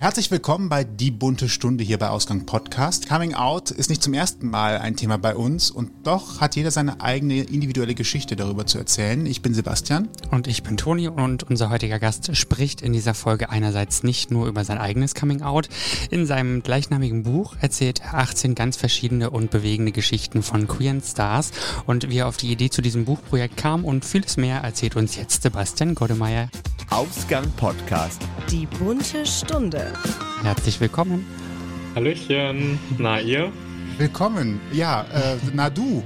Herzlich willkommen bei Die bunte Stunde hier bei Ausgang Podcast. Coming Out ist nicht zum ersten Mal ein Thema bei uns und doch hat jeder seine eigene individuelle Geschichte darüber zu erzählen. Ich bin Sebastian. Und ich bin Toni und unser heutiger Gast spricht in dieser Folge einerseits nicht nur über sein eigenes Coming Out. In seinem gleichnamigen Buch erzählt er 18 ganz verschiedene und bewegende Geschichten von queeren Stars und wie er auf die Idee zu diesem Buchprojekt kam und vieles mehr erzählt uns jetzt Sebastian Godemeier. Ausgang Podcast. Die bunte Stunde. Herzlich willkommen. Hallöchen, na ihr? Willkommen. Ja, äh, na du.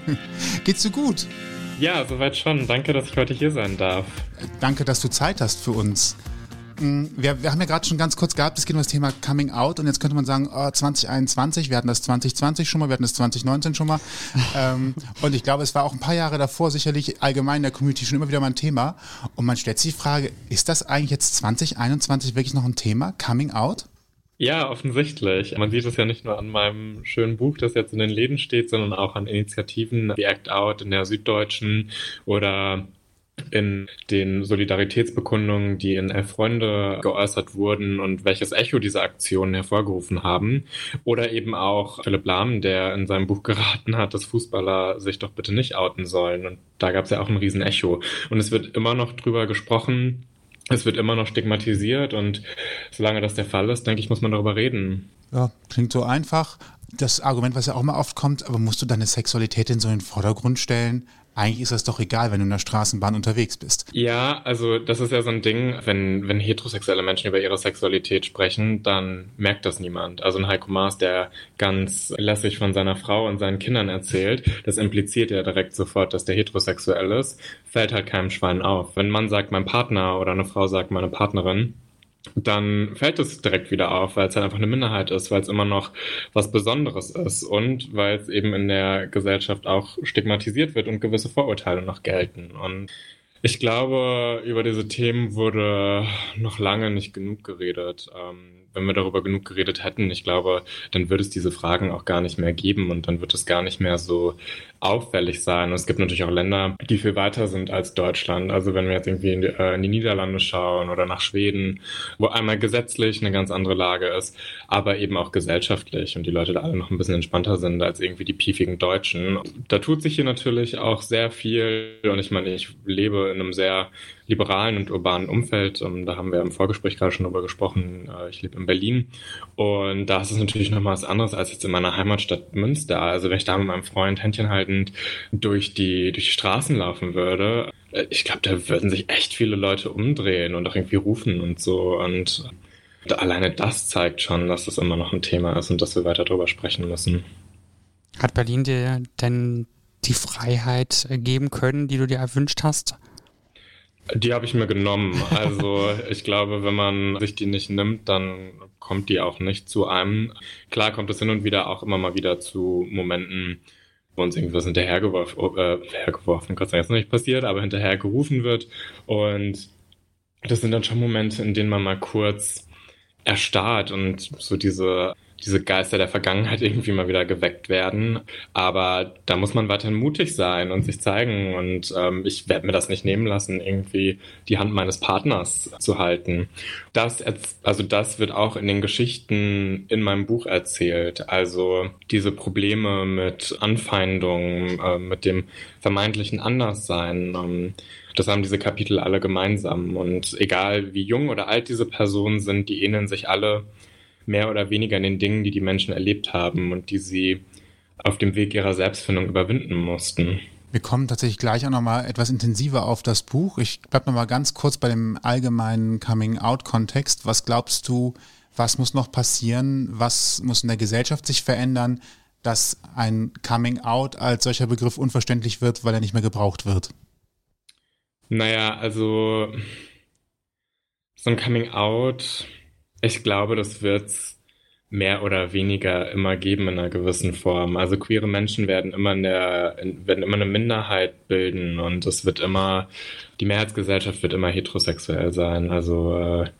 Geht's dir gut? Ja, soweit schon. Danke, dass ich heute hier sein darf. Danke, dass du Zeit hast für uns. Mm, wir, wir haben ja gerade schon ganz kurz gehabt, es geht um das Thema Coming Out und jetzt könnte man sagen, oh, 2021, wir hatten das 2020 schon mal, wir hatten das 2019 schon mal. ähm, und ich glaube, es war auch ein paar Jahre davor sicherlich allgemein in der Community schon immer wieder mal ein Thema. Und man stellt sich die Frage, ist das eigentlich jetzt 2021 wirklich noch ein Thema, Coming Out? Ja, offensichtlich. Man sieht es ja nicht nur an meinem schönen Buch, das jetzt in den Läden steht, sondern auch an Initiativen wie Act Out in der Süddeutschen oder in den Solidaritätsbekundungen, die in Elf Freunde geäußert wurden und welches Echo diese Aktionen hervorgerufen haben. Oder eben auch Philipp Lahm, der in seinem Buch geraten hat, dass Fußballer sich doch bitte nicht outen sollen. Und da gab es ja auch ein Riesenecho. Und es wird immer noch drüber gesprochen, es wird immer noch stigmatisiert und solange das der Fall ist, denke ich, muss man darüber reden. Ja, klingt so einfach. Das Argument, was ja auch mal oft kommt, aber musst du deine Sexualität in so den Vordergrund stellen? Eigentlich ist das doch egal, wenn du in der Straßenbahn unterwegs bist. Ja, also das ist ja so ein Ding, wenn, wenn heterosexuelle Menschen über ihre Sexualität sprechen, dann merkt das niemand. Also ein Heiko Maas, der ganz lässig von seiner Frau und seinen Kindern erzählt, das impliziert ja direkt sofort, dass der heterosexuell ist, fällt halt keinem Schwein auf. Wenn ein Mann sagt, mein Partner oder eine Frau sagt, meine Partnerin, dann fällt es direkt wieder auf, weil es halt einfach eine Minderheit ist, weil es immer noch was Besonderes ist und weil es eben in der Gesellschaft auch stigmatisiert wird und gewisse Vorurteile noch gelten. Und ich glaube, über diese Themen wurde noch lange nicht genug geredet. Ähm, wenn wir darüber genug geredet hätten, ich glaube, dann würde es diese Fragen auch gar nicht mehr geben und dann wird es gar nicht mehr so auffällig sein. Und es gibt natürlich auch Länder, die viel weiter sind als Deutschland. Also wenn wir jetzt irgendwie in die, äh, in die Niederlande schauen oder nach Schweden, wo einmal gesetzlich eine ganz andere Lage ist, aber eben auch gesellschaftlich und die Leute da alle noch ein bisschen entspannter sind als irgendwie die piefigen Deutschen. Da tut sich hier natürlich auch sehr viel und ich meine, ich lebe in einem sehr liberalen und urbanen Umfeld. Und da haben wir im Vorgespräch gerade schon drüber gesprochen. Äh, ich lebe in Berlin und da ist es natürlich noch mal was anderes als jetzt in meiner Heimatstadt Münster. Also wenn ich da mit meinem Freund Händchen haltend durch die, durch die Straßen laufen würde, ich glaube, da würden sich echt viele Leute umdrehen und auch irgendwie rufen und so. Und alleine das zeigt schon, dass das immer noch ein Thema ist und dass wir weiter darüber sprechen müssen. Hat Berlin dir denn die Freiheit geben können, die du dir erwünscht hast? Die habe ich mir genommen. Also ich glaube, wenn man sich die nicht nimmt, dann kommt die auch nicht zu einem. Klar kommt es hin und wieder auch immer mal wieder zu Momenten, uns irgendwas hinterhergeworfen, äh, hinterhergeworfen, Gott sei Dank ist nicht passiert, aber hinterhergerufen wird. Und das sind dann schon Momente, in denen man mal kurz erstarrt und so diese diese Geister der Vergangenheit irgendwie mal wieder geweckt werden. Aber da muss man weiterhin mutig sein und sich zeigen. Und ähm, ich werde mir das nicht nehmen lassen, irgendwie die Hand meines Partners zu halten. Das, also das wird auch in den Geschichten in meinem Buch erzählt. Also diese Probleme mit Anfeindungen, äh, mit dem vermeintlichen Anderssein. Ähm, das haben diese Kapitel alle gemeinsam. Und egal wie jung oder alt diese Personen sind, die ähneln sich alle mehr oder weniger in den Dingen, die die Menschen erlebt haben und die sie auf dem Weg ihrer Selbstfindung überwinden mussten. Wir kommen tatsächlich gleich auch nochmal etwas intensiver auf das Buch. Ich bleibe nochmal ganz kurz bei dem allgemeinen Coming-out-Kontext. Was glaubst du, was muss noch passieren? Was muss in der Gesellschaft sich verändern, dass ein Coming-out als solcher Begriff unverständlich wird, weil er nicht mehr gebraucht wird? Naja, also so ein Coming-out ich glaube, das wird es mehr oder weniger immer geben in einer gewissen Form. Also queere Menschen werden immer, in der, werden immer eine Minderheit bilden und es wird immer, die Mehrheitsgesellschaft wird immer heterosexuell sein. Also äh,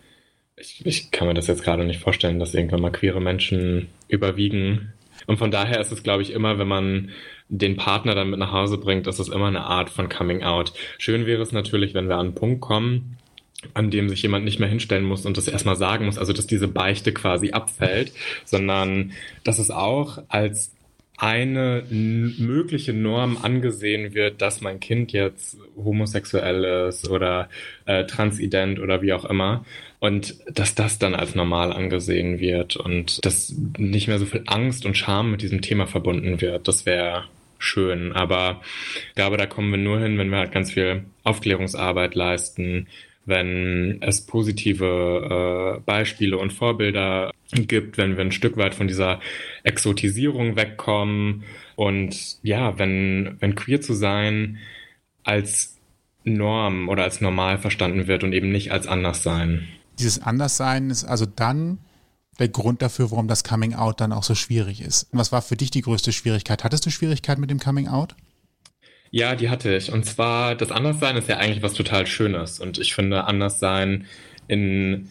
ich, ich kann mir das jetzt gerade nicht vorstellen, dass irgendwann mal queere Menschen überwiegen. Und von daher ist es, glaube ich, immer, wenn man den Partner dann mit nach Hause bringt, ist es immer eine Art von Coming Out. Schön wäre es natürlich, wenn wir an einen Punkt kommen, an dem sich jemand nicht mehr hinstellen muss und das erstmal sagen muss, also dass diese Beichte quasi abfällt, sondern dass es auch als eine mögliche Norm angesehen wird, dass mein Kind jetzt homosexuell ist oder äh, transident oder wie auch immer und dass das dann als normal angesehen wird und dass nicht mehr so viel Angst und Scham mit diesem Thema verbunden wird. Das wäre schön, aber ich glaube, da kommen wir nur hin, wenn wir halt ganz viel Aufklärungsarbeit leisten, wenn es positive äh, Beispiele und Vorbilder gibt, wenn wir ein Stück weit von dieser Exotisierung wegkommen und ja, wenn, wenn queer zu sein als Norm oder als normal verstanden wird und eben nicht als Anderssein. Dieses Anderssein ist also dann der Grund dafür, warum das Coming Out dann auch so schwierig ist. Was war für dich die größte Schwierigkeit? Hattest du Schwierigkeiten mit dem Coming Out? Ja, die hatte ich. Und zwar, das Anderssein ist ja eigentlich was total Schönes. Und ich finde Anderssein in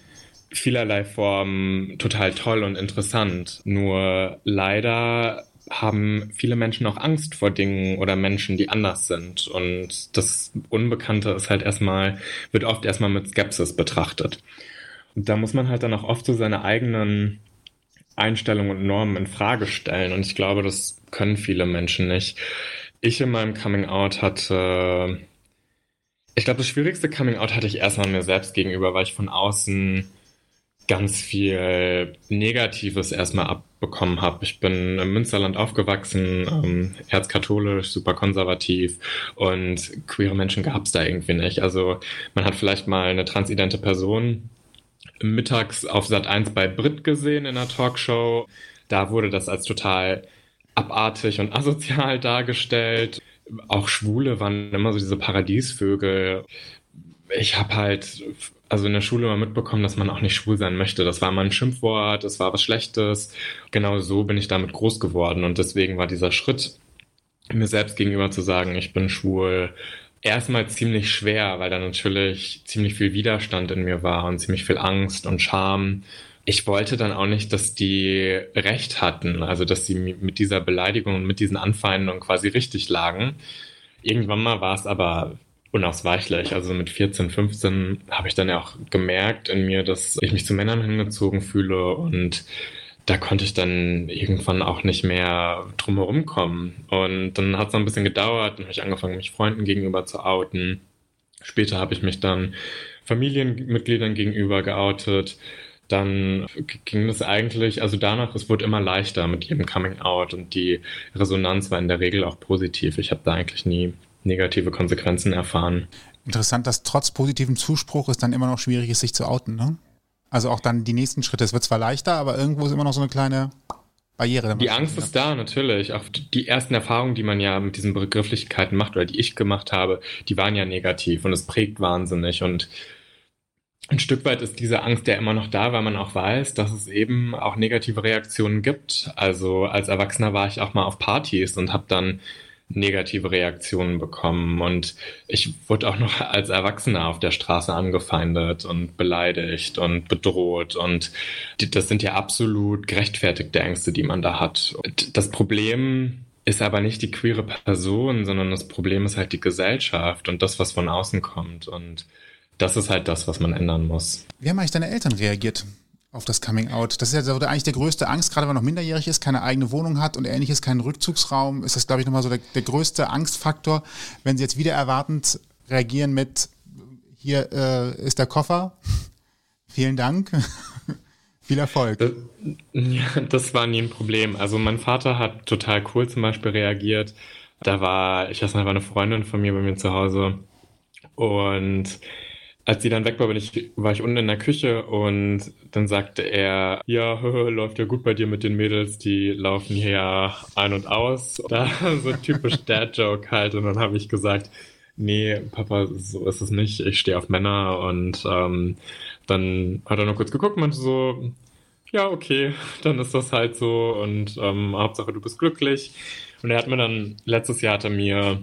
vielerlei Formen total toll und interessant. Nur leider haben viele Menschen auch Angst vor Dingen oder Menschen, die anders sind. Und das Unbekannte ist halt erstmal, wird oft erstmal mit Skepsis betrachtet. Und da muss man halt dann auch oft so seine eigenen Einstellungen und Normen in Frage stellen. Und ich glaube, das können viele Menschen nicht ich in meinem Coming Out hatte, ich glaube, das schwierigste Coming Out hatte ich erstmal mir selbst gegenüber, weil ich von außen ganz viel Negatives erstmal abbekommen habe. Ich bin im Münsterland aufgewachsen, ähm, erzkatholisch, super konservativ und queere Menschen gab es da irgendwie nicht. Also man hat vielleicht mal eine transidente Person mittags auf Sat 1 bei Brit gesehen in einer Talkshow. Da wurde das als total abartig und asozial dargestellt. Auch Schwule waren immer so diese Paradiesvögel. Ich habe halt also in der Schule mal mitbekommen, dass man auch nicht schwul sein möchte. Das war mal ein Schimpfwort, das war was Schlechtes. Genau so bin ich damit groß geworden und deswegen war dieser Schritt, mir selbst gegenüber zu sagen, ich bin schwul, erstmal ziemlich schwer, weil da natürlich ziemlich viel Widerstand in mir war und ziemlich viel Angst und Scham ich wollte dann auch nicht, dass die recht hatten, also dass sie mit dieser Beleidigung und mit diesen Anfeindungen quasi richtig lagen. Irgendwann mal war es aber unausweichlich. Also mit 14, 15 habe ich dann ja auch gemerkt in mir, dass ich mich zu Männern hingezogen fühle und da konnte ich dann irgendwann auch nicht mehr drumherum kommen. Und dann hat es noch ein bisschen gedauert, dann habe ich angefangen, mich Freunden gegenüber zu outen. Später habe ich mich dann Familienmitgliedern gegenüber geoutet dann ging es eigentlich, also danach, es wurde immer leichter mit jedem Coming Out und die Resonanz war in der Regel auch positiv. Ich habe da eigentlich nie negative Konsequenzen erfahren. Interessant, dass trotz positivem Zuspruch es dann immer noch schwierig ist, sich zu outen, ne? Also auch dann die nächsten Schritte. Es wird zwar leichter, aber irgendwo ist immer noch so eine kleine Barriere. Die Angst ist da, natürlich. Auch die ersten Erfahrungen, die man ja mit diesen Begrifflichkeiten macht oder die ich gemacht habe, die waren ja negativ und es prägt wahnsinnig und ein Stück weit ist diese Angst ja immer noch da, weil man auch weiß, dass es eben auch negative Reaktionen gibt. Also als Erwachsener war ich auch mal auf Partys und habe dann negative Reaktionen bekommen und ich wurde auch noch als Erwachsener auf der Straße angefeindet und beleidigt und bedroht und das sind ja absolut gerechtfertigte Ängste, die man da hat. Das Problem ist aber nicht die queere Person, sondern das Problem ist halt die Gesellschaft und das, was von außen kommt und das ist halt das, was man ändern muss. Wie haben eigentlich deine Eltern reagiert auf das Coming Out? Das ist ja eigentlich der größte Angst, gerade wenn man noch minderjährig ist, keine eigene Wohnung hat und ähnliches, keinen Rückzugsraum, ist das, glaube ich, nochmal so der, der größte Angstfaktor, wenn sie jetzt wieder erwartend reagieren mit, hier äh, ist der Koffer, vielen Dank. Viel Erfolg. Das, ja, das war nie ein Problem. Also mein Vater hat total cool zum Beispiel reagiert. Da war, ich weiß nicht, war eine Freundin von mir bei mir zu Hause und als sie dann weg war, bin ich, war ich unten in der Küche und dann sagte er, ja, läuft ja gut bei dir mit den Mädels, die laufen hier ein und aus. Da so typisch Dad-Joke halt. Und dann habe ich gesagt, nee, Papa, so ist es nicht. Ich stehe auf Männer. Und ähm, dann hat er nur kurz geguckt und meinte so, ja, okay, dann ist das halt so. Und ähm, Hauptsache, du bist glücklich. Und er hat mir dann, letztes Jahr hat er mir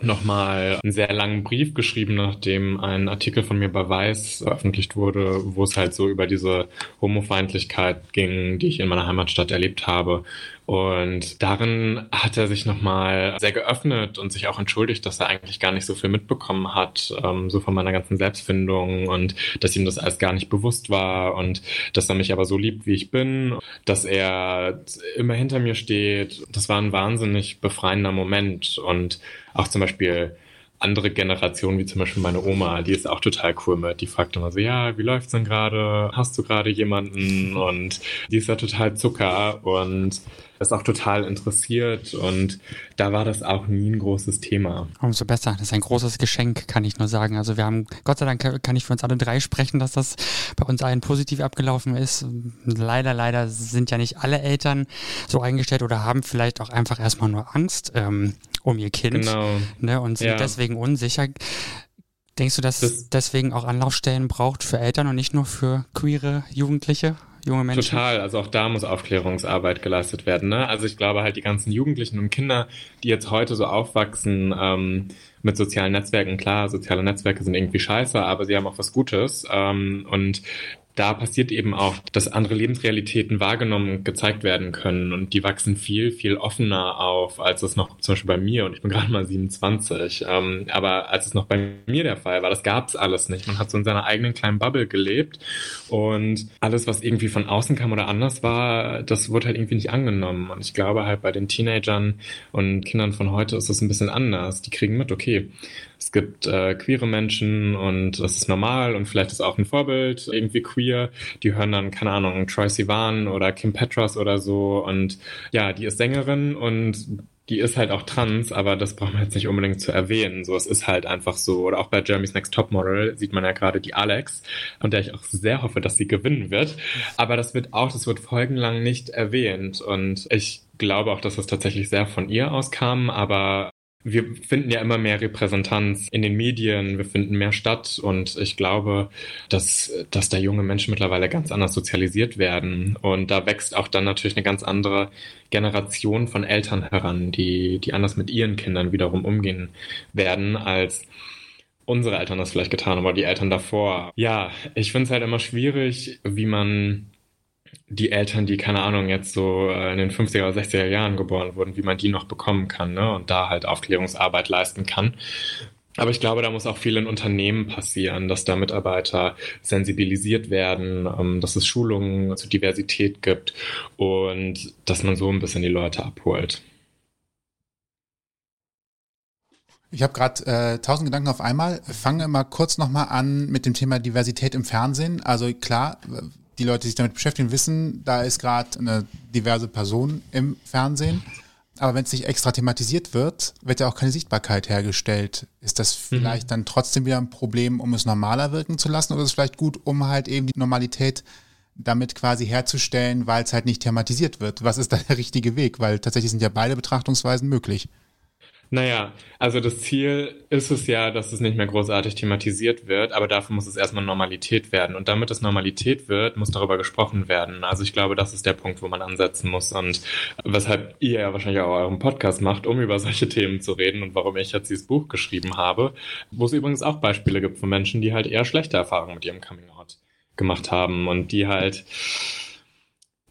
nochmal einen sehr langen Brief geschrieben, nachdem ein Artikel von mir bei Weiß veröffentlicht wurde, wo es halt so über diese Homofeindlichkeit ging, die ich in meiner Heimatstadt erlebt habe, Und darin hat er sich nochmal sehr geöffnet und sich auch entschuldigt, dass er eigentlich gar nicht so viel mitbekommen hat, ähm, so von meiner ganzen Selbstfindung und dass ihm das alles gar nicht bewusst war und dass er mich aber so liebt, wie ich bin, dass er immer hinter mir steht. Das war ein wahnsinnig befreiender Moment und auch zum Beispiel andere Generationen, wie zum Beispiel meine Oma, die ist auch total cool mit. Die fragt immer so, ja, wie läuft's denn gerade? Hast du gerade jemanden? Und die ist ja total Zucker und ist auch total interessiert und da war das auch nie ein großes Thema. Umso besser. Das ist ein großes Geschenk, kann ich nur sagen. Also wir haben, Gott sei Dank kann ich für uns alle drei sprechen, dass das bei uns allen positiv abgelaufen ist. Leider, leider sind ja nicht alle Eltern so eingestellt oder haben vielleicht auch einfach erstmal nur Angst ähm, um ihr Kind Genau. ne, und sind Ja. deswegen unsicher. Denkst du, dass Das- es deswegen auch Anlaufstellen braucht für Eltern und nicht nur für queere Jugendliche, junge Menschen? Total, also auch da muss Aufklärungsarbeit geleistet werden. Ne? Also ich glaube halt die ganzen Jugendlichen und Kinder, die jetzt heute so aufwachsen ähm, mit sozialen Netzwerken, klar, soziale Netzwerke sind irgendwie scheiße, aber sie haben auch was Gutes. Ähm, und da passiert eben auch, dass andere Lebensrealitäten wahrgenommen und gezeigt werden können und die wachsen viel, viel offener auf, als es noch zum Beispiel bei mir und ich bin gerade mal 27. Ähm, aber als es noch bei mir der Fall war, das gab es alles nicht. Man hat so in seiner eigenen kleinen Bubble gelebt und alles, was irgendwie von außen kam oder anders war, das wurde halt irgendwie nicht angenommen. Und ich glaube halt bei den Teenagern und Kindern von heute ist das ein bisschen anders. Die kriegen mit, okay, es gibt äh, queere Menschen und das ist normal und vielleicht ist auch ein Vorbild irgendwie queer. Die hören dann, keine Ahnung, Troy Sivan oder Kim Petras oder so und ja, die ist Sängerin und die ist halt auch trans, aber das braucht man jetzt nicht unbedingt zu erwähnen. So, es ist halt einfach so. Oder auch bei Jeremy's Next Topmodel sieht man ja gerade die Alex, von der ich auch sehr hoffe, dass sie gewinnen wird. Aber das wird auch, das wird folgenlang nicht erwähnt. Und ich glaube auch, dass das tatsächlich sehr von ihr auskam, aber wir finden ja immer mehr Repräsentanz in den Medien, wir finden mehr statt und ich glaube, dass, dass da junge Menschen mittlerweile ganz anders sozialisiert werden und da wächst auch dann natürlich eine ganz andere Generation von Eltern heran, die, die anders mit ihren Kindern wiederum umgehen werden als unsere Eltern das vielleicht getan haben oder die Eltern davor. Ja, ich finde es halt immer schwierig, wie man die Eltern, die, keine Ahnung, jetzt so äh, in den 50er oder 60er Jahren geboren wurden, wie man die noch bekommen kann ne? und da halt Aufklärungsarbeit leisten kann. Aber ich glaube, da muss auch viel in Unternehmen passieren, dass da Mitarbeiter sensibilisiert werden, ähm, dass es Schulungen zur Diversität gibt und dass man so ein bisschen die Leute abholt. Ich habe gerade äh, tausend Gedanken auf einmal. Fange mal kurz nochmal an mit dem Thema Diversität im Fernsehen. Also klar, die Leute, die sich damit beschäftigen, wissen, da ist gerade eine diverse Person im Fernsehen. Aber wenn es nicht extra thematisiert wird, wird ja auch keine Sichtbarkeit hergestellt. Ist das vielleicht dann trotzdem wieder ein Problem, um es normaler wirken zu lassen? Oder ist es vielleicht gut, um halt eben die Normalität damit quasi herzustellen, weil es halt nicht thematisiert wird? Was ist da der richtige Weg? Weil tatsächlich sind ja beide Betrachtungsweisen möglich. Naja, also das Ziel ist es ja, dass es nicht mehr großartig thematisiert wird, aber dafür muss es erstmal Normalität werden. Und damit es Normalität wird, muss darüber gesprochen werden. Also ich glaube, das ist der Punkt, wo man ansetzen muss und weshalb ihr ja wahrscheinlich auch euren Podcast macht, um über solche Themen zu reden und warum ich jetzt dieses Buch geschrieben habe, wo es übrigens auch Beispiele gibt von Menschen, die halt eher schlechte Erfahrungen mit ihrem Coming Out gemacht haben und die halt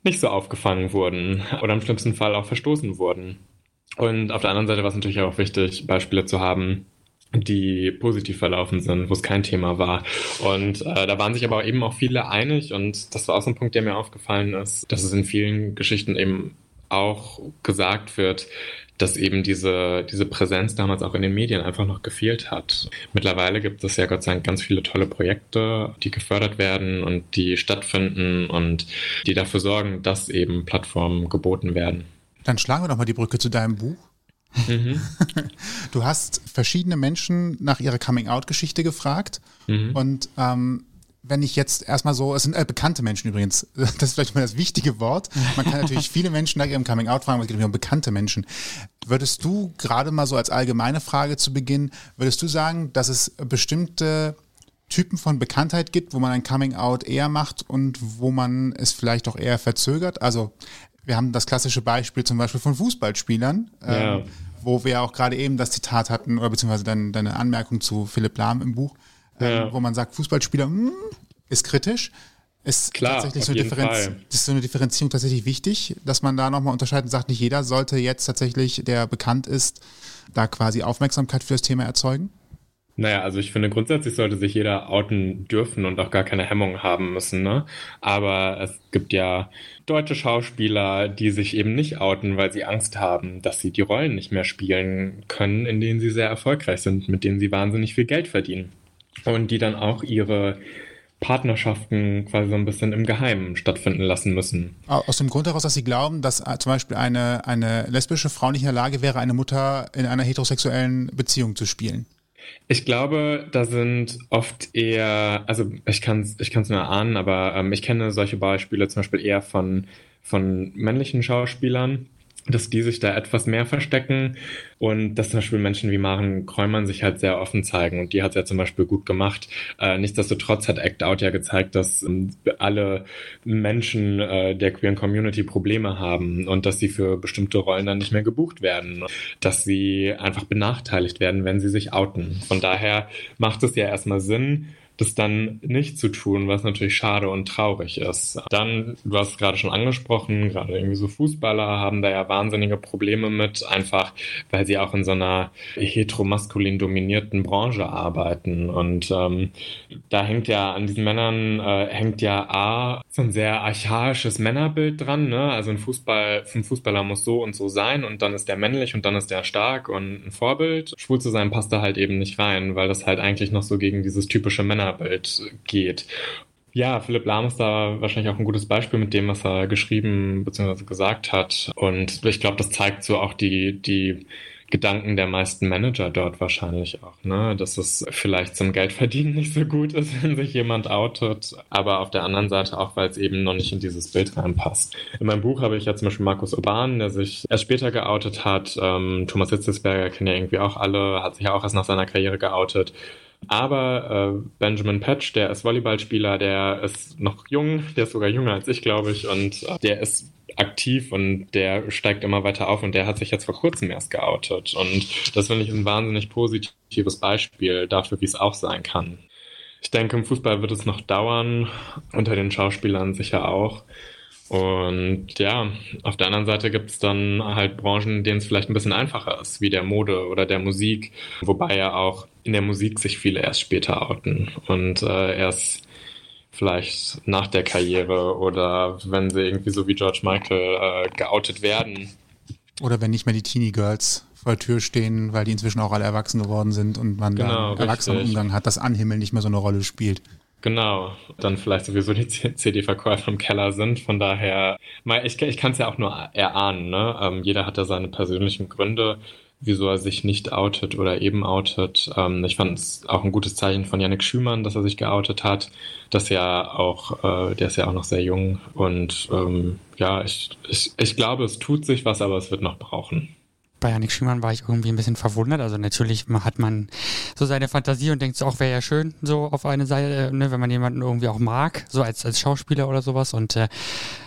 nicht so aufgefangen wurden oder im schlimmsten Fall auch verstoßen wurden. Und auf der anderen Seite war es natürlich auch wichtig, Beispiele zu haben, die positiv verlaufen sind, wo es kein Thema war. Und äh, da waren sich aber eben auch viele einig und das war auch so ein Punkt, der mir aufgefallen ist, dass es in vielen Geschichten eben auch gesagt wird, dass eben diese, diese Präsenz damals auch in den Medien einfach noch gefehlt hat. Mittlerweile gibt es ja Gott sei Dank ganz viele tolle Projekte, die gefördert werden und die stattfinden und die dafür sorgen, dass eben Plattformen geboten werden. Dann schlagen wir doch mal die Brücke zu deinem Buch. Mhm. Du hast verschiedene Menschen nach ihrer Coming-out-Geschichte gefragt. Mhm. Und ähm, wenn ich jetzt erstmal so, es sind äh, bekannte Menschen übrigens, das ist vielleicht mal das wichtige Wort. Man kann natürlich viele Menschen nach ihrem Coming-out fragen, aber es geht um bekannte Menschen. Würdest du gerade mal so als allgemeine Frage zu Beginn, würdest du sagen, dass es bestimmte Typen von Bekanntheit gibt, wo man ein Coming-out eher macht und wo man es vielleicht auch eher verzögert? Also wir haben das klassische Beispiel zum Beispiel von Fußballspielern, Ja. ähm, wo wir auch gerade eben das Zitat hatten, oder beziehungsweise deine, deine Anmerkung zu Philipp Lahm im Buch, ähm, Ja. wo man sagt, Fußballspieler hm, ist kritisch. Ist Klar, tatsächlich so, jeden Differenz, ist so eine Differenzierung tatsächlich wichtig, dass man da nochmal unterscheiden sagt, nicht jeder sollte jetzt tatsächlich, der bekannt ist, da quasi Aufmerksamkeit für das Thema erzeugen? Naja, also ich finde grundsätzlich sollte sich jeder outen dürfen und auch gar keine Hemmungen haben müssen, ne? Aber es gibt ja deutsche Schauspieler, die sich eben nicht outen, weil sie Angst haben, dass sie die Rollen nicht mehr spielen können, in denen sie sehr erfolgreich sind, mit denen sie wahnsinnig viel Geld verdienen. Und die dann auch ihre Partnerschaften quasi so ein bisschen im Geheimen stattfinden lassen müssen. Aus dem Grund heraus, dass sie glauben, dass äh, zum Beispiel eine, eine lesbische Frau nicht in der Lage wäre, eine Mutter in einer heterosexuellen Beziehung zu spielen. Ich glaube, da sind oft eher, also ich kann es ich nur erahnen, aber ähm, ich kenne solche Beispiele zum Beispiel eher von, von männlichen Schauspielern, dass die sich da etwas mehr verstecken und dass zum Beispiel Menschen wie Maren Kräumann sich halt sehr offen zeigen und die hat es ja zum Beispiel gut gemacht. Äh, nichtsdestotrotz hat Act Out ja gezeigt, dass ähm, alle Menschen äh, der queeren Community Probleme haben und dass sie für bestimmte Rollen dann nicht mehr gebucht werden, dass sie einfach benachteiligt werden, wenn sie sich outen. Von daher macht es ja erstmal Sinn, das dann nicht zu tun, was natürlich schade und traurig ist. Dann, du hast es gerade schon angesprochen, gerade irgendwie so Fußballer haben da ja wahnsinnige Probleme mit, einfach weil sie auch in so einer heteromaskulin dominierten Branche arbeiten. Und ähm, da hängt ja an diesen Männern, äh, hängt ja A, so ein sehr archaisches Männerbild dran. Ne? Also ein, Fußball, ein Fußballer muss so und so sein und dann ist der männlich und dann ist der stark und ein Vorbild. Schwul zu sein passt da halt eben nicht rein, weil das halt eigentlich noch so gegen dieses typische Männer Männerbild geht. Ja, Philipp Lahm ist da wahrscheinlich auch ein gutes Beispiel mit dem, was er geschrieben bzw. gesagt hat. Und ich glaube, das zeigt so auch die, die Gedanken der meisten Manager dort wahrscheinlich auch, ne? Dass es vielleicht zum Geldverdienen nicht so gut ist, wenn sich jemand outet, aber auf der anderen Seite auch, weil es eben noch nicht in dieses Bild reinpasst. In meinem Buch habe ich ja zum Beispiel Markus Urban, der sich erst später geoutet hat. Ähm, Thomas Hitzelsberger kennen ja irgendwie auch alle, hat sich ja auch erst nach seiner Karriere geoutet. Aber äh, Benjamin Patch, der ist Volleyballspieler, der ist noch jung, der ist sogar jünger als ich, glaube ich, und äh, der ist aktiv und der steigt immer weiter auf und der hat sich jetzt vor kurzem erst geoutet. Und das finde ich ein wahnsinnig positives Beispiel dafür, wie es auch sein kann. Ich denke, im Fußball wird es noch dauern, unter den Schauspielern sicher auch. Und ja, auf der anderen Seite gibt es dann halt Branchen, in denen es vielleicht ein bisschen einfacher ist, wie der Mode oder der Musik, wobei ja auch in der Musik sich viele erst später outen und äh, erst vielleicht nach der Karriere oder wenn sie irgendwie so wie George Michael äh, geoutet werden. Oder wenn nicht mehr die Teenie Girls vor der Tür stehen, weil die inzwischen auch alle erwachsen geworden sind und man genau, da einen erwachsenen Umgang hat, dass Anhimmel nicht mehr so eine Rolle spielt. Genau, dann vielleicht sowieso die CD-Verkäufer im Keller sind. Von daher, ich, ich kann es ja auch nur erahnen. Ne? Ähm, jeder hat da seine persönlichen Gründe, wieso er sich nicht outet oder eben outet. Ähm, ich fand es auch ein gutes Zeichen von Yannick Schümann, dass er sich geoutet hat. Das ja auch, äh, der ist ja auch noch sehr jung. Und ähm, ja, ich, ich, ich glaube, es tut sich was, aber es wird noch brauchen bei Janik Schümann war ich irgendwie ein bisschen verwundert. Also natürlich hat man so seine Fantasie und denkt so, auch wäre ja schön, so auf eine Seite, ne, wenn man jemanden irgendwie auch mag, so als, als Schauspieler oder sowas. Und äh,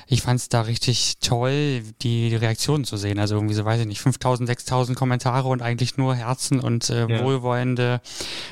ich fand es da richtig toll, die, die Reaktionen zu sehen. Also irgendwie so, weiß ich nicht, 5000, 6000 Kommentare und eigentlich nur Herzen und äh, ja. wohlwollende,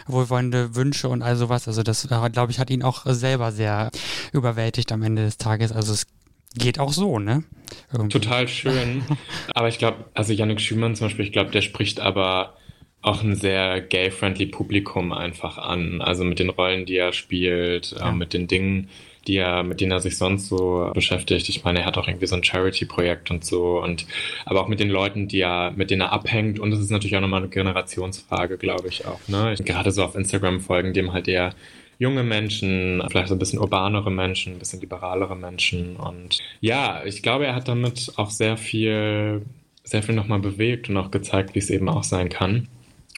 wohlwollende Wünsche und all sowas. Also das, äh, glaube ich, hat ihn auch selber sehr überwältigt am Ende des Tages. Also es geht auch so, ne? Irgendwie. Total schön. aber ich glaube, also Yannick Schümann zum Beispiel, ich glaube, der spricht aber auch ein sehr gay-friendly Publikum einfach an. Also mit den Rollen, die er spielt, ja. äh, mit den Dingen, die er, mit denen er sich sonst so beschäftigt. Ich meine, er hat auch irgendwie so ein Charity-Projekt und so und aber auch mit den Leuten, die er, mit denen er abhängt. Und das ist natürlich auch nochmal eine Generationsfrage, glaube ich auch. Ne? Gerade so auf Instagram folgen dem halt eher junge Menschen, vielleicht so ein bisschen urbanere Menschen, ein bisschen liberalere Menschen. Und ja, ich glaube, er hat damit auch sehr viel, sehr viel nochmal bewegt und auch gezeigt, wie es eben auch sein kann.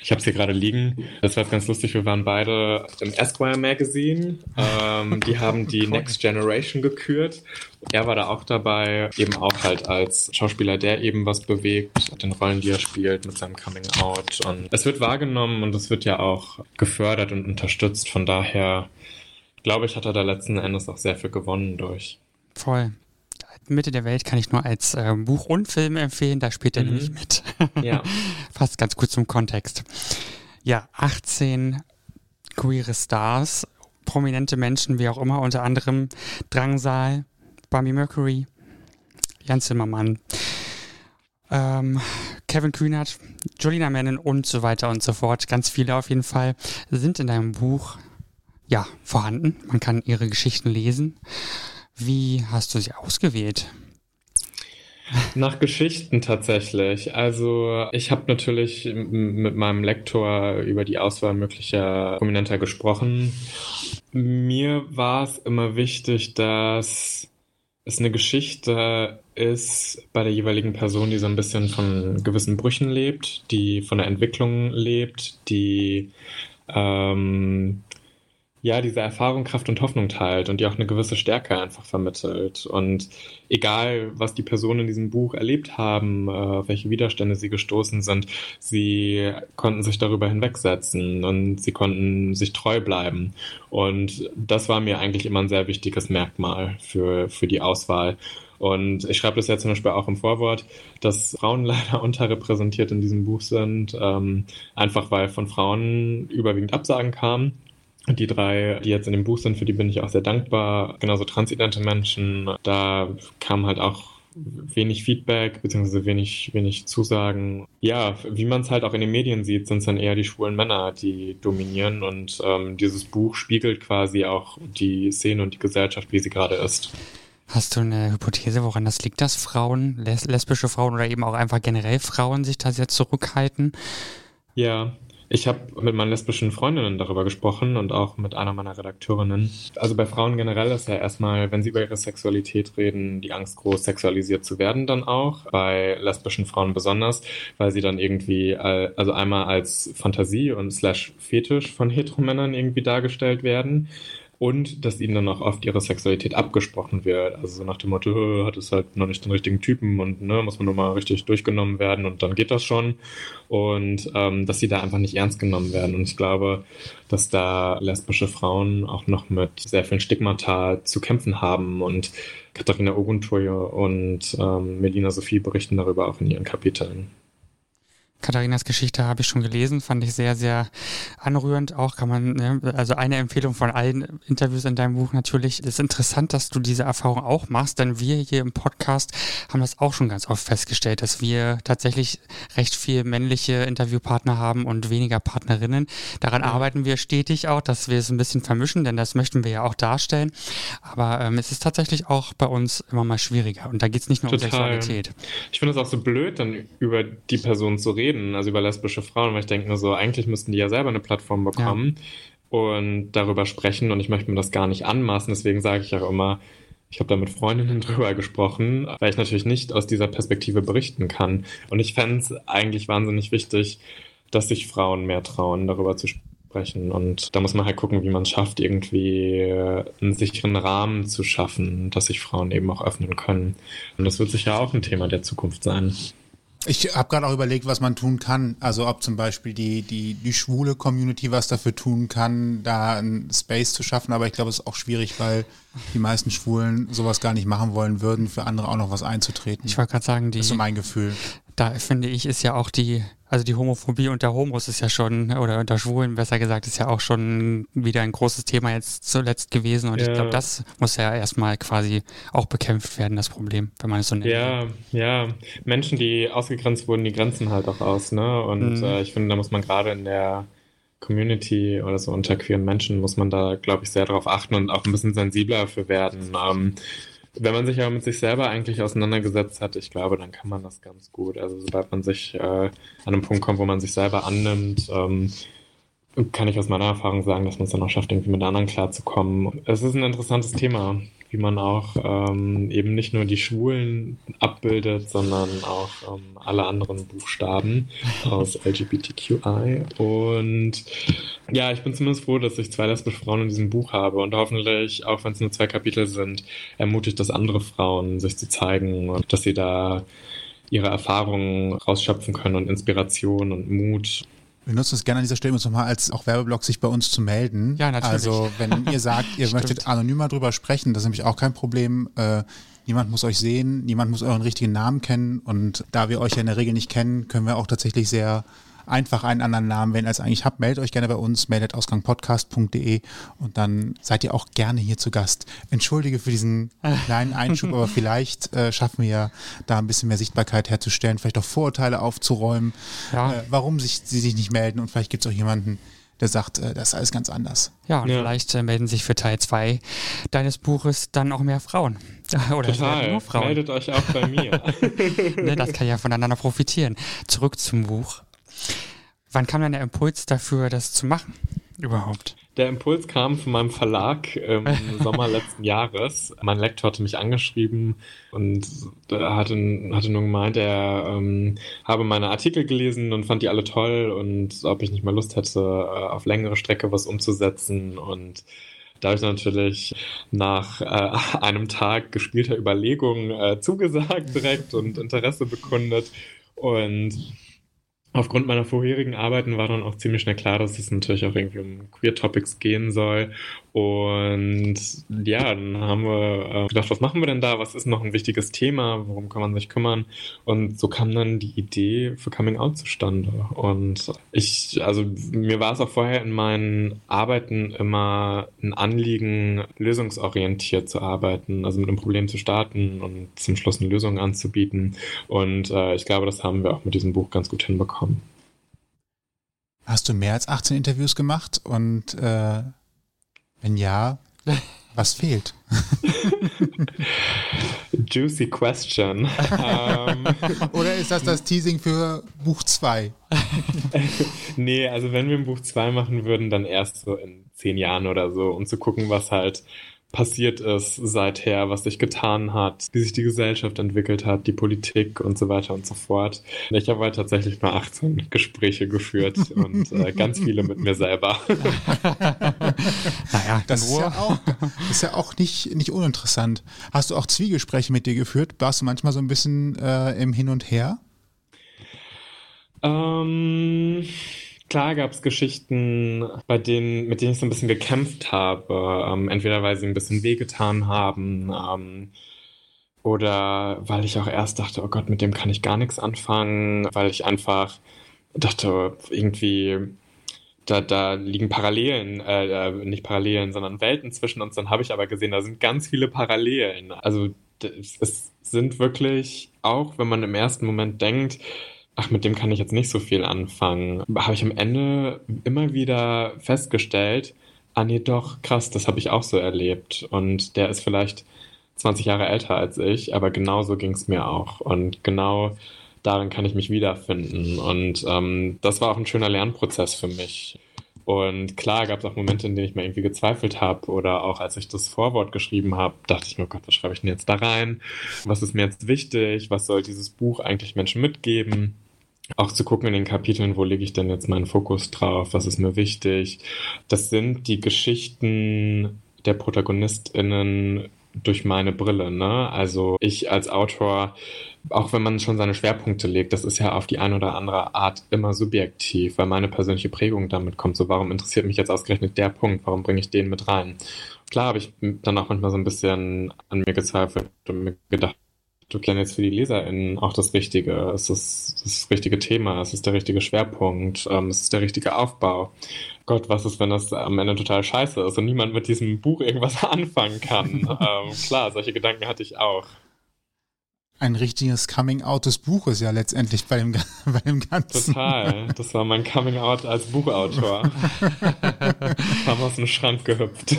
Ich habe es hier gerade liegen. Das war jetzt ganz lustig. Wir waren beide im Esquire Magazine. Ähm, die haben die Next Generation gekürt. Er war da auch dabei, eben auch halt als Schauspieler, der eben was bewegt, den Rollen, die er spielt, mit seinem Coming Out. Und es wird wahrgenommen und es wird ja auch gefördert und unterstützt. Von daher, glaube ich, hat er da letzten Endes auch sehr viel gewonnen durch. Voll. Mitte der Welt kann ich nur als äh, Buch und Film empfehlen, da spielt er mhm. nämlich mit. ja. Fast ganz kurz zum Kontext. Ja, 18 queere Stars prominente Menschen, wie auch immer, unter anderem Drangsal, Bambi Mercury, Jan Zimmermann, ähm, Kevin Kühnert, Jolina Mennen und so weiter und so fort. Ganz viele auf jeden Fall sind in deinem Buch ja vorhanden. Man kann ihre Geschichten lesen. Wie hast du sie ausgewählt? Nach Geschichten tatsächlich. Also ich habe natürlich mit meinem Lektor über die Auswahl möglicher Prominenter gesprochen. Mir war es immer wichtig, dass es eine Geschichte ist bei der jeweiligen Person, die so ein bisschen von gewissen Brüchen lebt, die von der Entwicklung lebt, die ähm, ja, diese Erfahrung, Kraft und Hoffnung teilt und die auch eine gewisse Stärke einfach vermittelt. Und egal, was die Personen in diesem Buch erlebt haben, äh, welche Widerstände sie gestoßen sind, sie konnten sich darüber hinwegsetzen und sie konnten sich treu bleiben. Und das war mir eigentlich immer ein sehr wichtiges Merkmal für, für die Auswahl. Und ich schreibe das ja zum Beispiel auch im Vorwort, dass Frauen leider unterrepräsentiert in diesem Buch sind, ähm, einfach weil von Frauen überwiegend Absagen kamen die drei, die jetzt in dem Buch sind, für die bin ich auch sehr dankbar. Genauso transidente Menschen. Da kam halt auch wenig Feedback beziehungsweise wenig, wenig Zusagen. Ja, wie man es halt auch in den Medien sieht, sind es dann eher die schwulen Männer, die dominieren und ähm, dieses Buch spiegelt quasi auch die Szene und die Gesellschaft, wie sie gerade ist. Hast du eine Hypothese, woran das liegt, dass Frauen, les lesbische Frauen oder eben auch einfach generell Frauen sich da sehr zurückhalten? Ja, ich habe mit meinen lesbischen Freundinnen darüber gesprochen und auch mit einer meiner Redakteurinnen. Also bei Frauen generell ist ja erstmal, wenn sie über ihre Sexualität reden, die Angst groß, sexualisiert zu werden dann auch. Bei lesbischen Frauen besonders, weil sie dann irgendwie, also einmal als Fantasie und slash Fetisch von Heteromännern irgendwie dargestellt werden und dass ihnen dann auch oft ihre Sexualität abgesprochen wird. Also so nach dem Motto, hat es halt noch nicht den richtigen Typen und ne, muss man nur mal richtig durchgenommen werden und dann geht das schon. Und ähm, dass sie da einfach nicht ernst genommen werden. Und ich glaube, dass da lesbische Frauen auch noch mit sehr vielen Stigmata zu kämpfen haben. Und Katharina Oguntoye und ähm, Melina Sophie berichten darüber auch in ihren Kapiteln. Katharinas Geschichte habe ich schon gelesen, fand ich sehr, sehr anrührend. Auch kann man, ne, also eine Empfehlung von allen Interviews in deinem Buch natürlich. Es ist interessant, dass du diese Erfahrung auch machst, denn wir hier im Podcast haben das auch schon ganz oft festgestellt, dass wir tatsächlich recht viel männliche Interviewpartner haben und weniger Partnerinnen. Daran ja. arbeiten wir stetig auch, dass wir es ein bisschen vermischen, denn das möchten wir ja auch darstellen. Aber ähm, es ist tatsächlich auch bei uns immer mal schwieriger. Und da geht es nicht nur Total. um Sexualität. Ich finde es auch so blöd, dann über die Person zu reden reden, also über lesbische Frauen, weil ich denke nur so, eigentlich müssten die ja selber eine Plattform bekommen ja. und darüber sprechen und ich möchte mir das gar nicht anmaßen, deswegen sage ich auch immer, ich habe da mit Freundinnen drüber gesprochen, weil ich natürlich nicht aus dieser Perspektive berichten kann. Und ich fände es eigentlich wahnsinnig wichtig, dass sich Frauen mehr trauen, darüber zu sprechen. Und da muss man halt gucken, wie man es schafft, irgendwie einen sicheren Rahmen zu schaffen, dass sich Frauen eben auch öffnen können. Und das wird sicher auch ein Thema der Zukunft sein. Ich habe gerade auch überlegt, was man tun kann. Also ob zum Beispiel die, die, die schwule Community was dafür tun kann, da einen Space zu schaffen. Aber ich glaube, es ist auch schwierig, weil die meisten Schwulen sowas gar nicht machen wollen würden, für andere auch noch was einzutreten. Ich wollte gerade sagen, die. Das ist so mein Gefühl. Da finde ich, ist ja auch die also die Homophobie unter Homos ist ja schon, oder unter Schwulen besser gesagt, ist ja auch schon wieder ein großes Thema jetzt zuletzt gewesen. Und ja. ich glaube, das muss ja erstmal quasi auch bekämpft werden, das Problem, wenn man es so nennt. Ja, ja. Menschen, die ausgegrenzt wurden, die grenzen halt auch aus, ne? Und mhm. äh, ich finde, da muss man gerade in der Community oder so unter queeren Menschen muss man da, glaube ich, sehr darauf achten und auch ein bisschen sensibler für werden. Ähm, wenn man sich aber mit sich selber eigentlich auseinandergesetzt hat, ich glaube, dann kann man das ganz gut. Also sobald man sich äh, an einem Punkt kommt, wo man sich selber annimmt, ähm, kann ich aus meiner Erfahrung sagen, dass man es dann auch schafft, irgendwie mit anderen klarzukommen. Es ist ein interessantes Thema wie man auch ähm, eben nicht nur die Schwulen abbildet, sondern auch ähm, alle anderen Buchstaben aus LGBTQI. Und ja, ich bin zumindest froh, dass ich zwei lesbische Frauen in diesem Buch habe und hoffentlich, auch wenn es nur zwei Kapitel sind, ermutigt das andere Frauen, sich zu zeigen und dass sie da ihre Erfahrungen rausschöpfen können und Inspiration und Mut. Wir nutzen es gerne an dieser Stelle, uns nochmal als auch Werbeblock sich bei uns zu melden. Ja, natürlich. Also wenn ihr sagt, ihr möchtet anonymer drüber sprechen, das ist nämlich auch kein Problem. Äh, niemand muss euch sehen, niemand muss euren richtigen Namen kennen und da wir euch ja in der Regel nicht kennen, können wir auch tatsächlich sehr einfach einen anderen Namen wählen, als eigentlich habt, meldet euch gerne bei uns, meldet ausgangpodcast.de und dann seid ihr auch gerne hier zu Gast. Entschuldige für diesen kleinen Einschub, aber vielleicht äh, schaffen wir ja da ein bisschen mehr Sichtbarkeit herzustellen, vielleicht auch Vorurteile aufzuräumen, Ja. äh, warum sich, sie sich nicht melden und vielleicht gibt es auch jemanden, der sagt, äh, das ist alles ganz anders. Ja, und Ja. vielleicht äh, melden sich für Teil 2 deines Buches dann auch mehr Frauen. Oder Total. nur Frauen. Meldet euch auch bei mir. Ne, das kann ja voneinander profitieren. Zurück zum Buch. Wann kam denn der Impuls dafür, das zu machen? Überhaupt. Der Impuls kam von meinem Verlag im Sommer letzten Jahres. Mein Lektor hatte mich angeschrieben und hatte, hatte nur gemeint, er ähm, habe meine Artikel gelesen und fand die alle toll und ob ich nicht mal Lust hätte, äh, auf längere Strecke was umzusetzen. Und da habe ich natürlich nach äh, einem Tag gespielter Überlegung äh, zugesagt direkt und Interesse bekundet. Und Aufgrund meiner vorherigen Arbeiten war dann auch ziemlich schnell klar, dass es natürlich auch irgendwie um Queer Topics gehen soll. Und ja, dann haben wir äh, gedacht, was machen wir denn da? Was ist noch ein wichtiges Thema? Worum kann man sich kümmern? Und so kam dann die Idee für Coming Out zustande. Und ich, also mir war es auch vorher in meinen Arbeiten immer ein Anliegen, lösungsorientiert zu arbeiten, also mit einem Problem zu starten und zum Schluss eine Lösung anzubieten. Und äh, ich glaube, das haben wir auch mit diesem Buch ganz gut hinbekommen. Hast du mehr als 18 Interviews gemacht und äh, wenn ja, was fehlt? Juicy question. ähm, Oder ist das das Teasing für Buch 2? nee, also wenn wir ein Buch 2 machen würden, dann erst so in zehn Jahren oder so, um zu gucken, was halt passiert ist seither, was sich getan hat, wie sich die Gesellschaft entwickelt hat, die Politik und so weiter und so fort. Ich habe halt tatsächlich nur 18 Gespräche geführt und äh, ganz viele mit mir selber. Naja, Das ist ja auch, das ist ja auch nicht, nicht uninteressant. Hast du auch Zwiegespräche mit dir geführt? Warst du manchmal so ein bisschen äh, im Hin und Her? Ähm, klar gab es Geschichten, bei denen, mit denen ich so ein bisschen gekämpft habe. Ähm, entweder weil sie ein bisschen wehgetan haben, ähm, oder weil ich auch erst dachte, oh Gott, mit dem kann ich gar nichts anfangen, weil ich einfach dachte, irgendwie, da, da liegen Parallelen, äh, äh, nicht Parallelen, sondern Welten zwischen uns. Dann habe ich aber gesehen, da sind ganz viele Parallelen. Also es sind wirklich, auch wenn man im ersten Moment denkt, ach, mit dem kann ich jetzt nicht so viel anfangen, habe ich am Ende immer wieder festgestellt, ah nee, doch, krass, das habe ich auch so erlebt. Und der ist vielleicht 20 Jahre älter als ich, aber genauso ging es mir auch. Und genau darin kann ich mich wiederfinden. Und ähm, das war auch ein schöner Lernprozess für mich. Und klar gab es auch Momente, in denen ich mir irgendwie gezweifelt habe oder auch als ich das Vorwort geschrieben habe, dachte ich mir, oh Gott, was schreibe ich denn jetzt da rein? Was ist mir jetzt wichtig? Was soll dieses Buch eigentlich Menschen mitgeben? Auch zu gucken in den Kapiteln, wo lege ich denn jetzt meinen Fokus drauf? Was ist mir wichtig? Das sind die Geschichten der ProtagonistInnen durch meine Brille, ne? Also ich als Autor, auch wenn man schon seine Schwerpunkte legt, das ist ja auf die eine oder andere Art immer subjektiv, weil meine persönliche Prägung damit kommt. So, warum interessiert mich jetzt ausgerechnet der Punkt? Warum bringe ich den mit rein? Klar habe ich dann auch manchmal so ein bisschen an mir gezweifelt und mir gedacht, du kennst jetzt für die LeserInnen auch das Richtige. Es ist das richtige Thema, es ist der richtige Schwerpunkt, ähm, es ist der richtige Aufbau. Gott, was ist, wenn das am Ende total scheiße ist und niemand mit diesem Buch irgendwas anfangen kann? ähm, klar, solche Gedanken hatte ich auch. Ein richtiges Coming-out des Buches ja letztendlich bei dem, bei dem Ganzen. Total. Das war mein Coming Out als Buchautor. Haben aus dem Schrank gehüpft.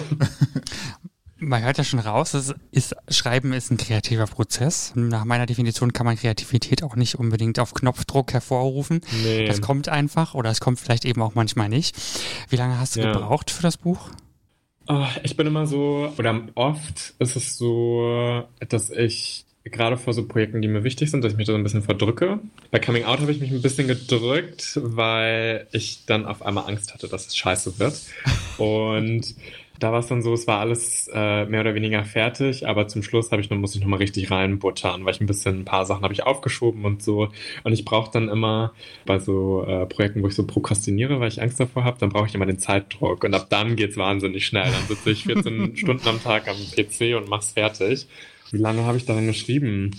Man hört ja schon raus, es ist, Schreiben ist ein kreativer Prozess. Nach meiner Definition kann man Kreativität auch nicht unbedingt auf Knopfdruck hervorrufen. Nee. Das kommt einfach oder es kommt vielleicht eben auch manchmal nicht. Wie lange hast du Ja. gebraucht für das Buch? Oh, ich bin immer so, oder oft ist es so, dass ich gerade vor so Projekten, die mir wichtig sind, dass ich mich da so ein bisschen verdrücke. Bei Coming Out habe ich mich ein bisschen gedrückt, weil ich dann auf einmal Angst hatte, dass es scheiße wird. Und da war es dann so, es war alles äh, mehr oder weniger fertig, aber zum Schluss habe ich noch, muss ich nochmal richtig reinbuttern, weil ich ein bisschen ein paar Sachen habe ich aufgeschoben und so. Und ich brauche dann immer bei so äh, Projekten, wo ich so prokrastiniere, weil ich Angst davor habe, dann brauche ich immer den Zeitdruck. Und ab dann geht's wahnsinnig schnell. Dann sitze ich 14 Stunden am Tag am PC und mach's fertig. Wie lange habe ich daran geschrieben?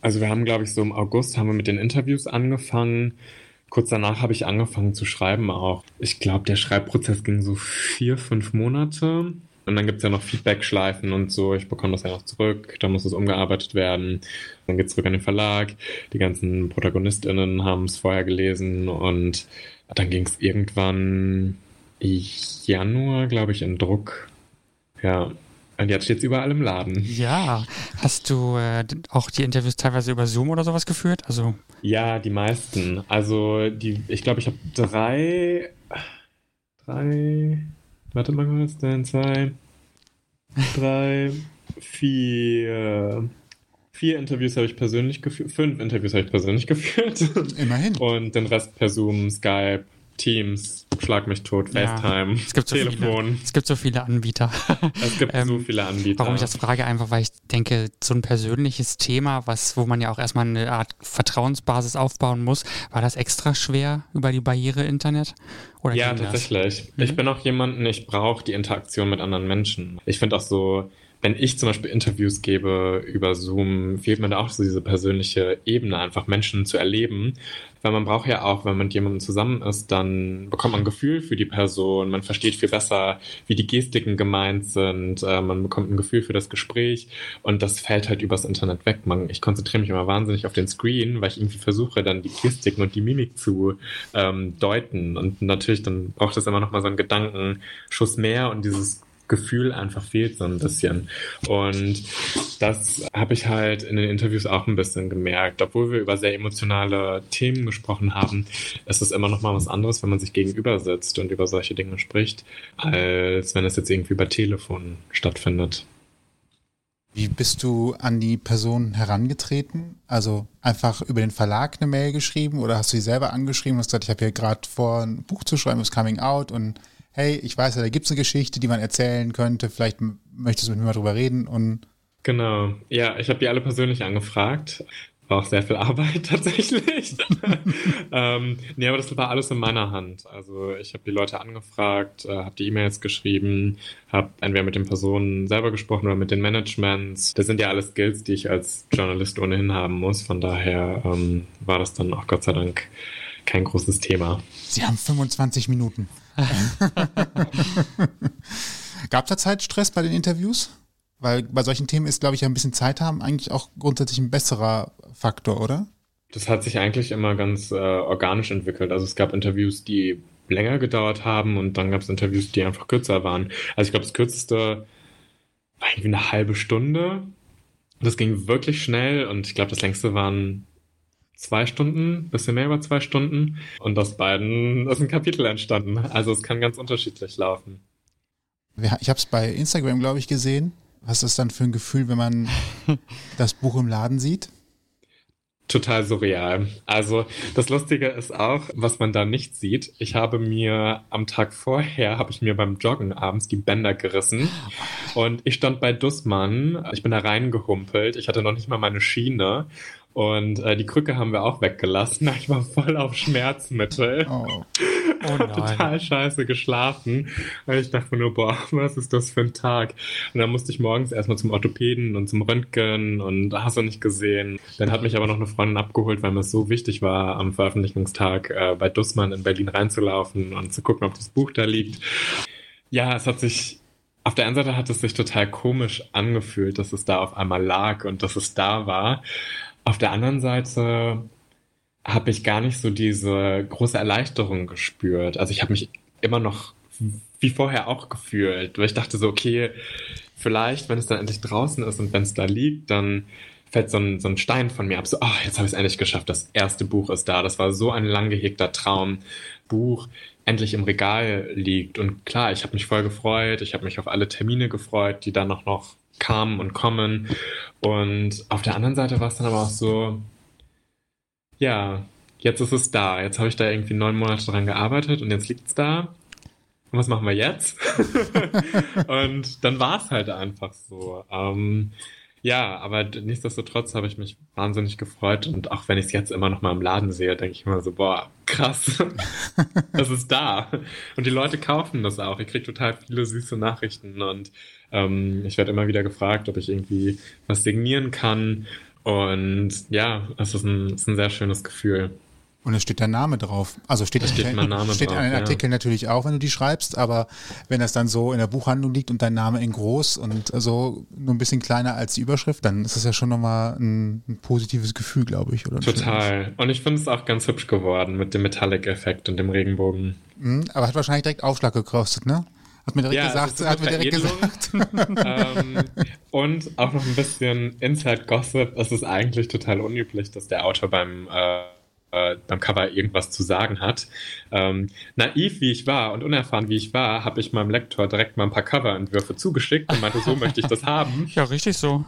Also wir haben, glaube ich, so im August haben wir mit den Interviews angefangen. Kurz danach habe ich angefangen zu schreiben auch. Ich glaube, der Schreibprozess ging so vier, fünf Monate. Und dann gibt es ja noch Feedback-Schleifen und so. Ich bekomme das ja noch zurück. Da muss es umgearbeitet werden. Dann geht es zurück an den Verlag. Die ganzen ProtagonistInnen haben es vorher gelesen. Und dann ging es irgendwann Januar, glaube ich, in Druck. Ja. Und jetzt steht es überall im Laden. Ja. Hast du äh, auch die Interviews teilweise über Zoom oder sowas geführt? Also ja, die meisten. Also die, ich glaube, ich habe drei, drei, warte mal kurz, dann zwei, drei, vier, vier Interviews habe ich persönlich geführt, fünf Interviews habe ich persönlich geführt. Immerhin. Und den Rest per Zoom, Skype, Teams, Schlag mich tot, FaceTime, ja, es gibt so Telefon. Viele, es gibt so viele Anbieter. Es gibt ähm, so viele Anbieter. Warum ich das frage, einfach weil ich denke, so ein persönliches Thema, was, wo man ja auch erstmal eine Art Vertrauensbasis aufbauen muss, war das extra schwer über die Barriere Internet? Oder ja, tatsächlich. Mhm. Ich bin auch jemanden, ich brauche die Interaktion mit anderen Menschen. Ich finde auch so, wenn ich zum Beispiel Interviews gebe über Zoom, fehlt mir da auch so diese persönliche Ebene, einfach Menschen zu erleben. Weil man braucht ja auch, wenn man mit jemandem zusammen ist, dann bekommt man ein Gefühl für die Person, man versteht viel besser, wie die Gestiken gemeint sind, äh, man bekommt ein Gefühl für das Gespräch und das fällt halt übers Internet weg. Man, ich konzentriere mich immer wahnsinnig auf den Screen, weil ich irgendwie versuche, dann die Gestiken und die Mimik zu ähm, deuten. Und natürlich, dann braucht es immer noch mal so einen Gedankenschuss mehr und dieses Gefühl einfach fehlt so ein bisschen. Und das habe ich halt in den Interviews auch ein bisschen gemerkt. Obwohl wir über sehr emotionale Themen gesprochen haben, ist es immer noch mal was anderes, wenn man sich gegenüber sitzt und über solche Dinge spricht, als wenn es jetzt irgendwie über Telefon stattfindet. Wie bist du an die Person herangetreten? Also einfach über den Verlag eine Mail geschrieben oder hast du sie selber angeschrieben und hast gesagt, ich habe hier gerade vor, ein Buch zu schreiben, das Coming Out und hey, ich weiß ja, da gibt es eine Geschichte, die man erzählen könnte, vielleicht möchtest du mit mir mal drüber reden und Genau, ja, ich habe die alle persönlich angefragt. War auch sehr viel Arbeit tatsächlich. ähm, nee, aber das war alles in meiner Hand. Also ich habe die Leute angefragt, äh, habe die E-Mails geschrieben, habe entweder mit den Personen selber gesprochen oder mit den Managements. Das sind ja alles Skills, die ich als Journalist ohnehin haben muss. Von daher ähm, war das dann auch Gott sei Dank kein großes Thema. Sie haben 25 Minuten. Gab es da Zeitstress bei den Interviews? Weil bei solchen Themen ist, glaube ich, ein bisschen Zeit haben eigentlich auch grundsätzlich ein besserer Faktor, oder? Das hat sich eigentlich immer ganz äh, organisch entwickelt. Also es gab Interviews, die länger gedauert haben und dann gab es Interviews, die einfach kürzer waren. Also ich glaube, das kürzeste war irgendwie eine halbe Stunde. Das ging wirklich schnell und ich glaube, das längste waren zwei Stunden, bisschen mehr über zwei Stunden. Und aus beiden ist ein Kapitel entstanden. Also es kann ganz unterschiedlich laufen. Ich habe es bei Instagram, glaube ich, gesehen. Was ist das dann für ein Gefühl, wenn man das Buch im Laden sieht? Total surreal. Also das Lustige ist auch, was man da nicht sieht. Ich habe mir am Tag vorher, habe ich mir beim Joggen abends die Bänder gerissen und ich stand bei Dussmann. Ich bin da reingehumpelt. Ich hatte noch nicht mal meine Schiene und äh, die Krücke haben wir auch weggelassen. Ich war voll auf Schmerzmittel. Oh. Oh Total scheiße geschlafen. Und ich dachte nur, boah, was ist das für ein Tag? Und dann musste ich morgens erstmal zum Orthopäden und zum Röntgen und hast du nicht gesehen. Dann hat mich aber noch eine Freundin abgeholt, weil mir es so wichtig war, am Veröffentlichungstag äh, bei Dussmann in Berlin reinzulaufen und zu gucken, ob das Buch da liegt. Ja, es hat sich auf der einen Seite hat es sich total komisch angefühlt, dass es da auf einmal lag und dass es da war. Auf der anderen Seite habe ich gar nicht so diese große Erleichterung gespürt. Also ich habe mich immer noch wie vorher auch gefühlt, weil ich dachte so, okay, vielleicht, wenn es dann endlich draußen ist und wenn es da liegt, dann fällt so ein, so ein Stein von mir ab. So, oh, jetzt habe ich es endlich geschafft. Das erste Buch ist da. Das war so ein lang gehegter Traum. Buch endlich im Regal liegt. Und klar, ich habe mich voll gefreut. Ich habe mich auf alle Termine gefreut, die dann noch, noch kamen und kommen. Und auf der anderen Seite war es dann aber auch so, ja, jetzt ist es da. Jetzt habe ich da irgendwie neun Monate dran gearbeitet und jetzt liegt es da. Und was machen wir jetzt? und dann war es halt einfach so. Ähm, ja, aber nichtsdestotrotz habe ich mich wahnsinnig gefreut und auch wenn ich es jetzt immer noch mal im Laden sehe, denke ich immer so, boah, krass, das ist da. Und die Leute kaufen das auch. Ich kriege total viele süße Nachrichten und ähm, ich werde immer wieder gefragt, ob ich irgendwie was signieren kann. Und ja, es ist ein, ist ein sehr schönes Gefühl. Und es steht dein Name drauf. Also steht, Da steht mein Name steht drauf, an den ja. Artikeln natürlich auch, wenn du die schreibst, aber wenn das dann so in der Buchhandlung liegt und dein Name in groß und so nur ein bisschen kleiner als die Überschrift, dann ist das ja schon nochmal ein, ein positives Gefühl, glaube ich. Oder. Total. Und ich finde es auch ganz hübsch geworden mit dem Metallic-Effekt und dem Regenbogen. Mhm, aber hat wahrscheinlich direkt Aufschlag gekostet, ne? Hat mir direkt Ja, gesagt, also hat mir direkt gesagt. ähm, und auch noch ein bisschen Inside-Gossip. Es ist eigentlich total unüblich, dass der Autor beim, äh, äh, beim Cover irgendwas zu sagen hat. Ähm, naiv wie ich war und unerfahren wie ich war, habe ich meinem Lektor direkt mal ein paar Coverentwürfe zugeschickt und meinte, so möchte ich das haben. Ja, richtig so.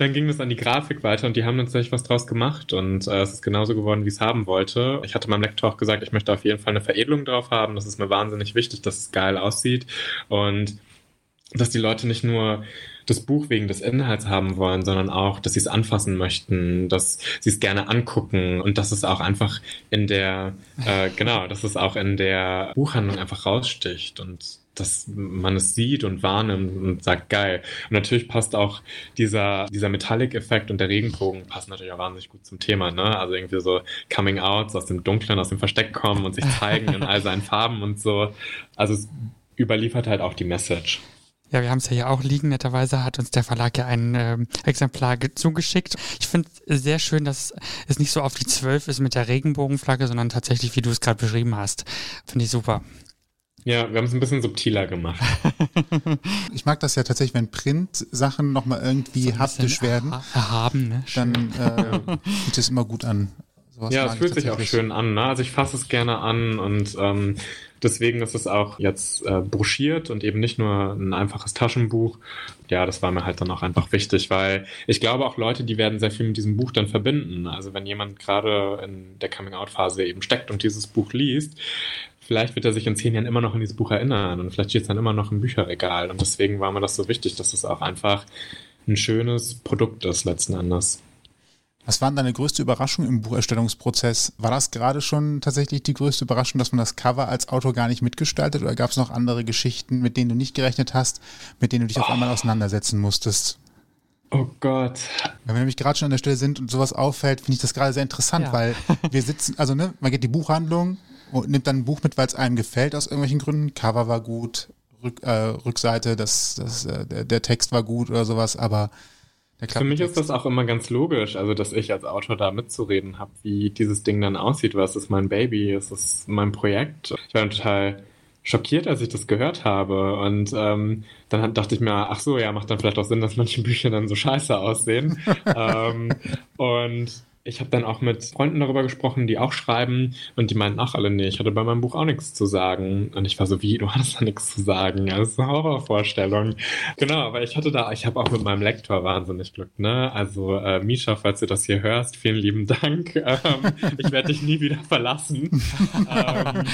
Dann ging das an die Grafik weiter und die haben dann tatsächlich was draus gemacht und äh, es ist genauso geworden, wie ich es haben wollte. Ich hatte meinem Lektor auch gesagt, ich möchte auf jeden Fall eine Veredelung drauf haben. Das ist mir wahnsinnig wichtig, dass es geil aussieht und dass die Leute nicht nur das Buch wegen des Inhalts haben wollen, sondern auch, dass sie es anfassen möchten, dass sie es gerne angucken und dass es auch einfach in der, äh, genau, dass es auch in der Buchhandlung einfach raussticht und dass man es sieht und wahrnimmt und sagt, geil. Und natürlich passt auch dieser, dieser Metallic-Effekt und der Regenbogen passen natürlich auch wahnsinnig gut zum Thema, ne? Also irgendwie so Coming-Outs aus dem Dunklen, aus dem Versteck kommen und sich zeigen in all seinen Farben und so. Also es überliefert halt auch die Message. Ja, wir haben es ja hier auch liegen. Netterweise hat uns der Verlag ja ein ähm, Exemplar ge- zugeschickt. Ich finde es sehr schön, dass es nicht so auf die 12 ist mit der Regenbogenflagge, sondern tatsächlich, wie du es gerade beschrieben hast. Finde ich super. Ja, wir haben es ein bisschen subtiler gemacht. Ich mag das ja tatsächlich, wenn Print-Sachen nochmal irgendwie Ein haptisch werden, erha- Erhaben, ne? dann äh, fühlt es immer gut an. Sowas Ja, es fühlt sich auch schön an. Ne? Also ich fasse es gerne an und ähm, deswegen ist es auch jetzt äh, broschiert und eben nicht nur ein einfaches Taschenbuch. Ja, das war mir halt dann auch einfach wichtig, weil ich glaube auch Leute, die werden sehr viel mit diesem Buch dann verbinden. Also wenn jemand gerade in der Coming-out-Phase eben steckt und dieses Buch liest, vielleicht wird er sich in zehn Jahren immer noch an dieses Buch erinnern und vielleicht steht es dann immer noch im Bücherregal. Und deswegen war mir das so wichtig, dass es auch einfach ein schönes Produkt ist letzten Endes. Was war denn deine größte Überraschung im Bucherstellungsprozess? War das gerade schon tatsächlich die größte Überraschung, dass man das Cover als Autor gar nicht mitgestaltet oder gab es noch andere Geschichten, mit denen du nicht gerechnet hast, mit denen du dich auf einmal auseinandersetzen musstest? Oh Gott, Wenn wir nämlich gerade schon an der Stelle sind und sowas auffällt, finde ich das gerade sehr interessant, Ja. weil wir sitzen, also ne, man geht in die Buchhandlung und nimmt dann ein Buch mit, weil es einem gefällt aus irgendwelchen Gründen. Cover war gut, Rück, äh, Rückseite, das, das, äh, der, der Text war gut oder sowas, aber der Für mich ist das auch immer ganz logisch, also dass ich als Autor da mitzureden habe, wie dieses Ding dann aussieht. Was ist mein Baby? Es ist mein Projekt. Ich war total schockiert, als ich das gehört habe. Und ähm, dann dachte ich mir, ach so, ja, macht dann vielleicht auch Sinn, dass manche Bücher dann so scheiße aussehen. ähm, und ich habe dann auch mit Freunden darüber gesprochen, die auch schreiben und die meinten auch alle, nee, ich hatte bei meinem Buch auch nichts zu sagen. Und ich war so, wie, du hattest da nichts zu sagen? Ja, das ist eine Horrorvorstellung. Genau, aber ich hatte da, ich habe auch mit meinem Lektor wahnsinnig Glück, ne? Also äh, Misha, falls du das hier hörst, vielen lieben Dank. Ähm, ich werde dich nie wieder verlassen. ähm,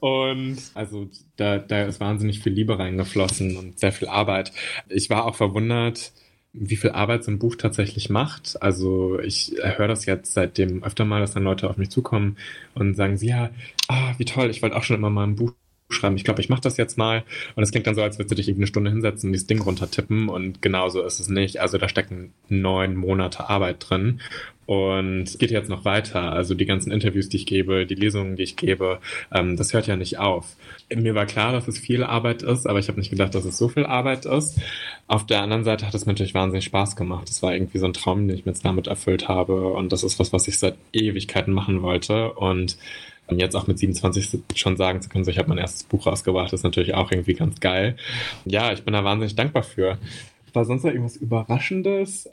und also da, da ist wahnsinnig viel Liebe reingeflossen und sehr viel Arbeit. Ich war auch verwundert, wie viel Arbeit so ein Buch tatsächlich macht. Also ich höre das jetzt seitdem öfter mal, dass dann Leute auf mich zukommen und sagen, sie, ja, ah, wie toll, ich wollte auch schon immer mal ein Buch schreiben. Ich glaube, ich mache das jetzt mal. Und es klingt dann so, als würdest du dich irgendwie eine Stunde hinsetzen und dieses Ding runtertippen. Und genauso ist es nicht. Also da stecken neun Monate Arbeit drin. Und es geht jetzt noch weiter. Also die ganzen Interviews, die ich gebe, die Lesungen, die ich gebe, ähm, das hört ja nicht auf. Mir war klar, dass es viel Arbeit ist, aber ich habe nicht gedacht, dass es so viel Arbeit ist. Auf der anderen Seite hat es mir natürlich wahnsinnig Spaß gemacht. Es war irgendwie so ein Traum, den ich mir jetzt damit erfüllt habe. Und das ist was, was ich seit Ewigkeiten machen wollte. Und jetzt auch mit 27 schon sagen zu können, so ich habe mein erstes Buch rausgebracht, ist natürlich auch irgendwie ganz geil. Ja, ich bin da wahnsinnig dankbar für. War sonst noch irgendwas Überraschendes?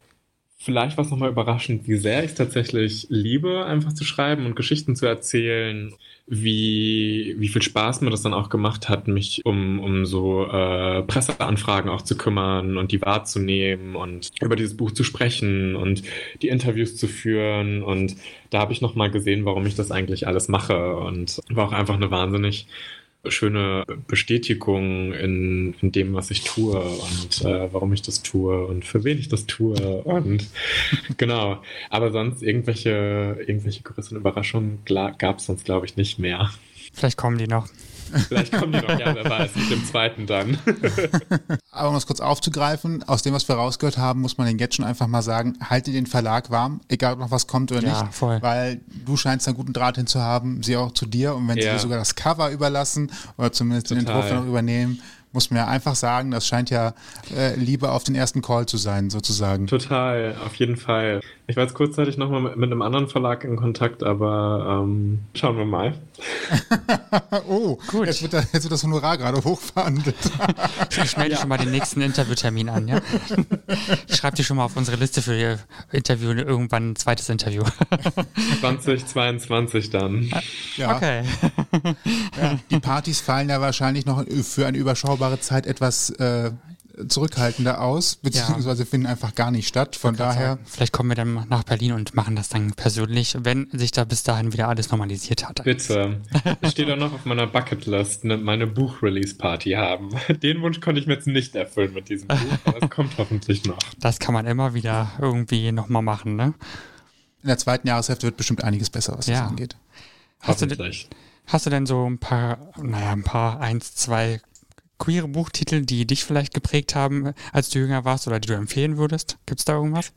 Vielleicht war es nochmal überraschend, wie sehr ich tatsächlich liebe, einfach zu schreiben und Geschichten zu erzählen. Wie, wie viel Spaß mir das dann auch gemacht hat, mich um, um so äh, Presseanfragen auch zu kümmern und die wahrzunehmen und über dieses Buch zu sprechen und die Interviews zu führen. Und da habe ich nochmal gesehen, warum ich das eigentlich alles mache. Und war auch einfach eine wahnsinnig schöne Bestätigung in, in dem, was ich tue und äh, warum ich das tue und für wen ich das tue und genau. Aber sonst irgendwelche, irgendwelche größeren Überraschungen gab es sonst, glaube ich, nicht mehr. Vielleicht kommen die noch. Vielleicht kommen die noch, ja, wer weiß, mit dem zweiten dann. Aber um das kurz aufzugreifen, aus dem, was wir rausgehört haben, muss man den jetzt schon einfach mal sagen, halte den Verlag warm, egal ob noch was kommt oder Ja, nicht. voll. Weil du scheinst einen guten Draht hin zu haben, sie auch zu dir. Und wenn sie Ja. dir sogar das Cover überlassen oder zumindest den Total. Entwurf noch übernehmen, muss man ja einfach sagen, das scheint ja äh, Liebe auf den ersten Call zu sein, sozusagen. Total, auf jeden Fall. Ich war jetzt kurzzeitig nochmal mit, mit einem anderen Verlag in Kontakt, aber ähm, schauen wir mal. oh, Gut. Jetzt, wird da, jetzt wird das Honorar gerade hochverhandelt. Ich melde schon mal den nächsten Interviewtermin an, ja? Ich schreibe dir schon mal auf unsere Liste für Ihr Interview irgendwann ein zweites Interview. 2022 dann. ja. Okay. Die Partys fallen ja wahrscheinlich noch für eine überschaubare Zeit etwas äh, zurückhaltender aus, beziehungsweise finden einfach gar nicht statt. Von daher, Vielleicht kommen wir dann nach Berlin und machen das dann persönlich, wenn sich da bis dahin wieder alles normalisiert hat. Bitte. Es steht auch noch auf meiner Bucketlist, ne, meine Buch-Release-Party haben. Den Wunsch konnte ich mir jetzt nicht erfüllen mit diesem Buch, aber es kommt hoffentlich noch. Das kann man immer wieder irgendwie nochmal machen, ne? in der zweiten Jahreshälfte wird bestimmt einiges besser, was das Ja. angeht. Hast du, hast du denn so ein paar, naja, ein paar, eins, zwei queere Buchtitel, die dich vielleicht geprägt haben, als du jünger warst oder die du empfehlen würdest? Gibt's da irgendwas?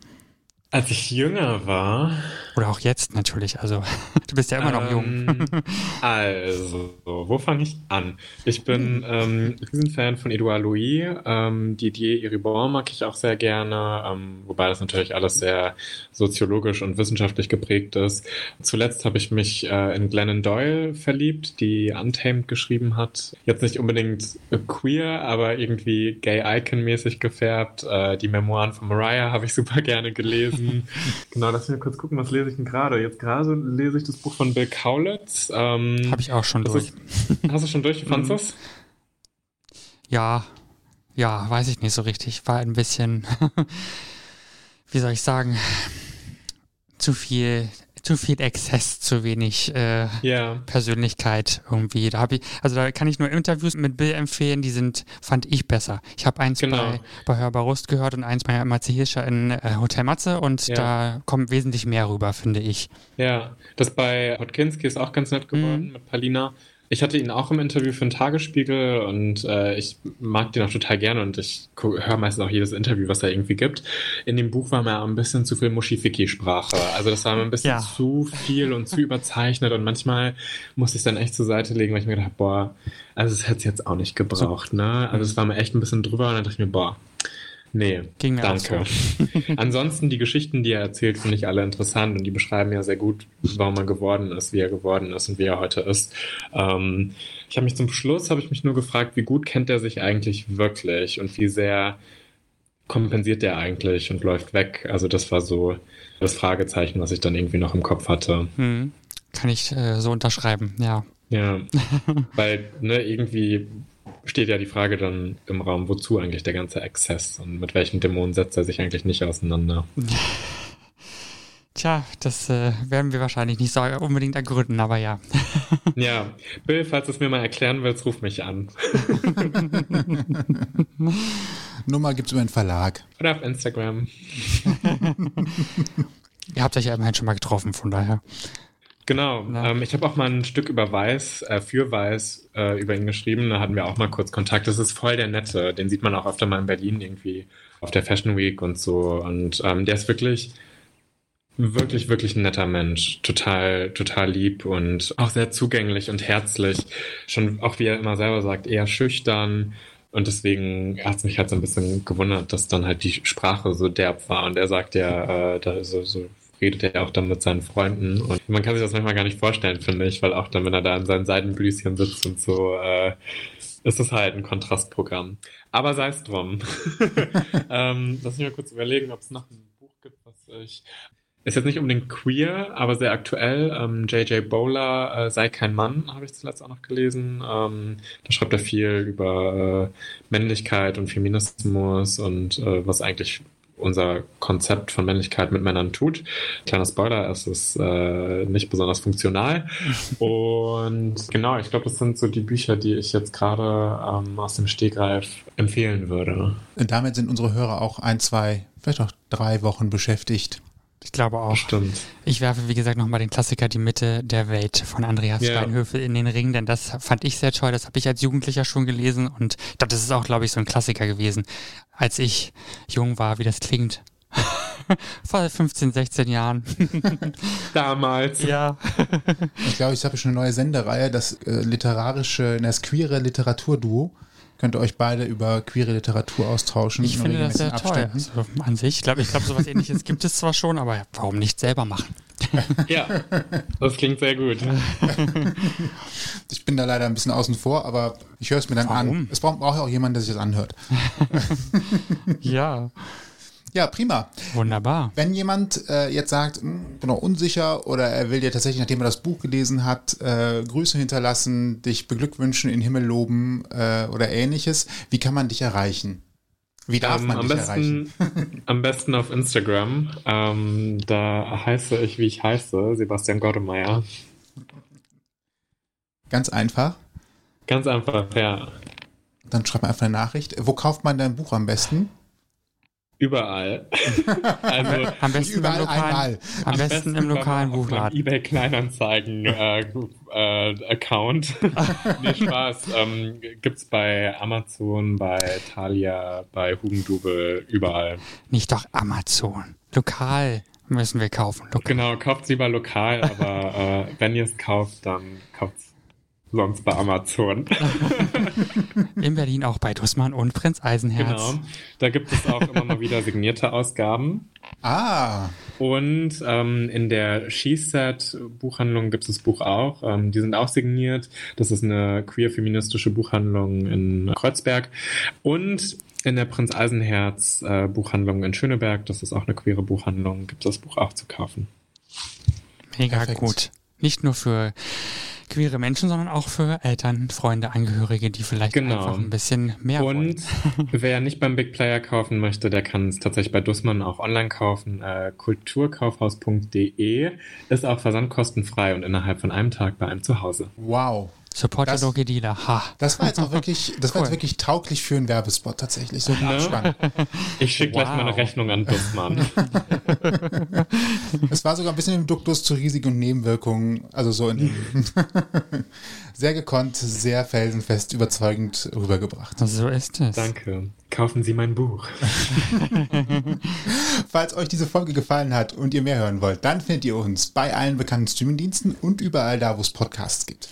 Als ich jünger war, Oder auch jetzt natürlich, also du bist ja immer noch jung. Ähm, Also, wo fange ich an? Ich bin ähm, Riesenfan von Edouard Louis. Ähm, Didier Eribon mag ich auch sehr gerne, ähm, wobei das natürlich alles sehr soziologisch und wissenschaftlich geprägt ist. Zuletzt habe ich mich äh, in Glennon Doyle verliebt, die Untamed geschrieben hat. Jetzt nicht unbedingt queer, aber irgendwie gay-icon-mäßig gefärbt. Äh, die Memoiren von Mariah habe ich super gerne gelesen. Genau, lass mich mal kurz gucken, was lese ich denn gerade? Jetzt gerade lese ich das Buch von Bill Kaulitz. Ähm, Habe ich auch schon durch. ist, hast du schon durch? Wie fandest du? Ja, ja, weiß ich nicht so richtig. War ein bisschen, wie soll ich sagen, zu viel, zu viel Exzess, zu wenig äh, Ja. Persönlichkeit irgendwie. Da habe ich, also da kann ich nur Interviews mit Bill empfehlen, die sind, fand ich besser. Ich habe eins Genau. bei, bei Hörbar Rust gehört und eins bei Matze Hirscher in äh, Hotel Matze und Ja. da kommt wesentlich mehr rüber, finde ich. Ja, das bei Hodkinski ist auch ganz nett geworden Mhm. mit Palina. Ich hatte ihn auch im Interview für den Tagesspiegel und äh, ich mag den auch total gerne und ich höre meistens auch jedes Interview, was er irgendwie gibt. In dem Buch war mir ein bisschen zu viel Muschifiki-Sprache. Also das war mir ein bisschen Ja. zu viel und zu überzeichnet und manchmal musste ich es dann echt zur Seite legen, weil ich mir gedacht habe, boah, also das hätte es jetzt auch nicht gebraucht, ne? Also es war mir echt ein bisschen drüber und dann dachte ich mir, boah, nee, Ging mir danke. Ansonsten die Geschichten, die er erzählt, finde ich alle interessant und die beschreiben ja sehr gut, warum er geworden ist, wie er geworden ist und wie er heute ist. Ähm, ich habe mich zum Schluss habe ich mich nur gefragt, wie gut kennt er sich eigentlich wirklich und wie sehr kompensiert er eigentlich und läuft weg. Also das war so das Fragezeichen, was ich dann irgendwie noch im Kopf hatte. Hm. Kann ich äh, so unterschreiben, ja. Ja, weil ne, irgendwie steht ja die Frage dann im Raum, wozu eigentlich der ganze Exzess und mit welchen Dämonen setzt er sich eigentlich nicht auseinander. Tja, das äh, werden wir wahrscheinlich nicht so unbedingt ergründen, aber ja. Ja, Bill, falls du es mir mal erklären willst, ruf mich an. Nummer gibt's über den Verlag. Oder auf Instagram. Ihr habt euch ja immerhin schon mal getroffen, von daher. Genau. Ja. Ähm, ich habe auch mal ein Stück über Weiß, äh, für Weiß, äh, über ihn geschrieben. Da hatten wir auch mal kurz Kontakt. Das ist voll der Nette. Den sieht man auch öfter mal in Berlin irgendwie auf der Fashion Week und so. Und ähm, der ist wirklich, wirklich, wirklich ein netter Mensch. Total, total lieb und auch sehr zugänglich und herzlich. Schon auch, wie er immer selber sagt, eher schüchtern. Und deswegen hat es mich halt so ein bisschen gewundert, dass dann halt die Sprache so derb war. Und er sagt ja, äh, da so, so redet er auch dann mit seinen Freunden. Und man kann sich das manchmal gar nicht vorstellen, finde ich, weil auch dann, wenn er da in seinen Seidenblüschen sitzt und so, äh, ist es halt ein Kontrastprogramm. Aber sei es drum. ähm, lass mich mal kurz überlegen, ob es noch ein Buch gibt, was ich. Ist jetzt nicht unbedingt queer, aber sehr aktuell. Ähm, J.J. Bowler, äh, Sei kein Mann, habe ich zuletzt auch noch gelesen. Ähm, da schreibt er viel über äh, Männlichkeit und Feminismus und äh, was eigentlich unser Konzept von Männlichkeit mit Männern tut. Kleiner Spoiler, es ist äh, nicht besonders funktional. Und genau, ich glaube, das sind so die Bücher, die ich jetzt gerade ähm, aus dem Stegreif empfehlen würde. Und damit sind unsere Hörer auch ein, zwei, vielleicht auch drei Wochen beschäftigt. Ich glaube auch. Stimmt. Ich werfe, wie gesagt, nochmal den Klassiker Die Mitte der Welt von Andreas Ja. Steinhöfel in den Ring, denn das fand ich sehr toll. Das habe ich als Jugendlicher schon gelesen und ich glaube, das ist auch, glaube ich, so ein Klassiker gewesen, als ich jung war, wie das klingt. Vor 15, 16 Jahren. Damals. ja. Ich glaube, ich habe schon eine neue Sendereihe, das äh, literarische, das queere Literaturduo. Könnt ihr euch beide über queere Literatur austauschen. Ich in finde das sehr toll. Also an sich, ich glaube, ich glaube, sowas ähnliches gibt es zwar schon, aber warum nicht selber machen? Ja, das klingt sehr gut. Ich bin da leider ein bisschen außen vor, aber ich höre es mir dann an. Warum? Es braucht braucht ja auch jemand, der sich das anhört. Ja. Ja, prima. Wunderbar. Wenn jemand äh, jetzt sagt, bin noch unsicher oder er will dir tatsächlich, nachdem er das Buch gelesen hat, äh, Grüße hinterlassen, dich beglückwünschen, in den Himmel loben äh, oder ähnliches, wie kann man dich erreichen? Wie darf Ähm, man am, dich erreichen? besten, am besten auf Instagram. Ähm, da heiße ich, wie ich heiße, Sebastian Gottemeyer. Ganz einfach. Ganz einfach, ja. Dann schreib mir einfach eine Nachricht. Wo kauft man dein Buch am besten? Überall. also Am besten Überall im lokalen, einmal. Am besten im lokalen Buchladen. eBay Kleinanzeigen äh, äh, Account. nee, Spaß. Ähm, gibt's bei Amazon, bei Thalia, bei Hugendubel, überall. Nicht doch Amazon. Lokal müssen wir kaufen. Lokal. Genau, kauft's lieber lokal, aber äh, wenn ihr es kauft, dann kauft's sonst bei Amazon. In Berlin auch bei Dussmann und Prinz Eisenherz. genau. Da gibt es auch immer mal wieder signierte Ausgaben. Ah, Und ähm, in der She-Set-Buchhandlung gibt es das Buch auch. Ähm, die sind auch signiert. Das ist eine queer-feministische Buchhandlung in Kreuzberg. Und in der Prinz Eisenherz äh, Buchhandlung in Schöneberg, das ist auch eine queere Buchhandlung, gibt es das Buch auch zu kaufen. Mega Perfekt. gut. Nicht nur für queere Menschen, sondern auch für Eltern, Freunde, Angehörige, die vielleicht Genau. einfach ein bisschen mehr wollen. Und wer nicht beim Big Player kaufen möchte, der kann es tatsächlich bei Dussmann auch online kaufen. Äh, kulturkaufhaus.de ist auch versandkostenfrei und innerhalb von einem Tag bei einem zu Hause. wow. Support Das- Loki Dealer. Ha. Das war jetzt auch wirklich, das war Cool. jetzt wirklich tauglich für einen Werbespot tatsächlich. So ein Abspann. Ich schicke gleich Wow. meine Rechnung an Dussmann. Es war sogar ein bisschen im Duktus zu Risiken und Nebenwirkungen. Also so in sehr gekonnt, sehr felsenfest, überzeugend rübergebracht. So ist es. Danke. Kaufen Sie mein Buch. Falls euch diese Folge gefallen hat und ihr mehr hören wollt, dann findet ihr uns bei allen bekannten Streamingdiensten und überall da, wo es Podcasts gibt.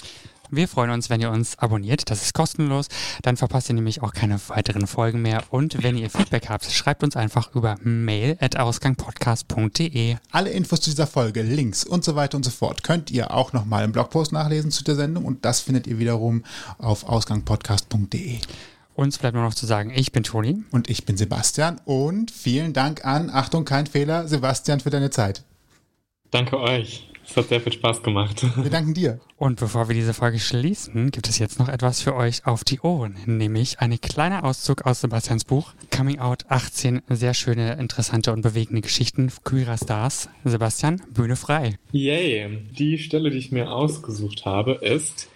Wir freuen uns, wenn ihr uns abonniert. Das ist kostenlos. Dann verpasst ihr nämlich auch keine weiteren Folgen mehr. Und wenn ihr Feedback habt, schreibt uns einfach über mail at ausgangpodcast.de. Alle Infos zu dieser Folge, Links und so weiter und so fort könnt ihr auch nochmal im Blogpost nachlesen zu der Sendung und das findet ihr wiederum auf ausgangpodcast.de. Uns bleibt nur noch zu sagen, ich bin Toni. Und ich bin Sebastian und vielen Dank an, Achtung, kein Fehler, Sebastian für deine Zeit. Danke euch. Es hat sehr viel Spaß gemacht. Wir danken dir. Und bevor wir diese Folge schließen, gibt es jetzt noch etwas für euch auf die Ohren, nämlich ein kleiner Auszug aus Sebastians Buch Coming Out 18 sehr schöne, interessante und bewegende Geschichten queerer Stars. Sebastian, Bühne frei. Yay. Die Stelle, die ich mir ausgesucht habe, ist,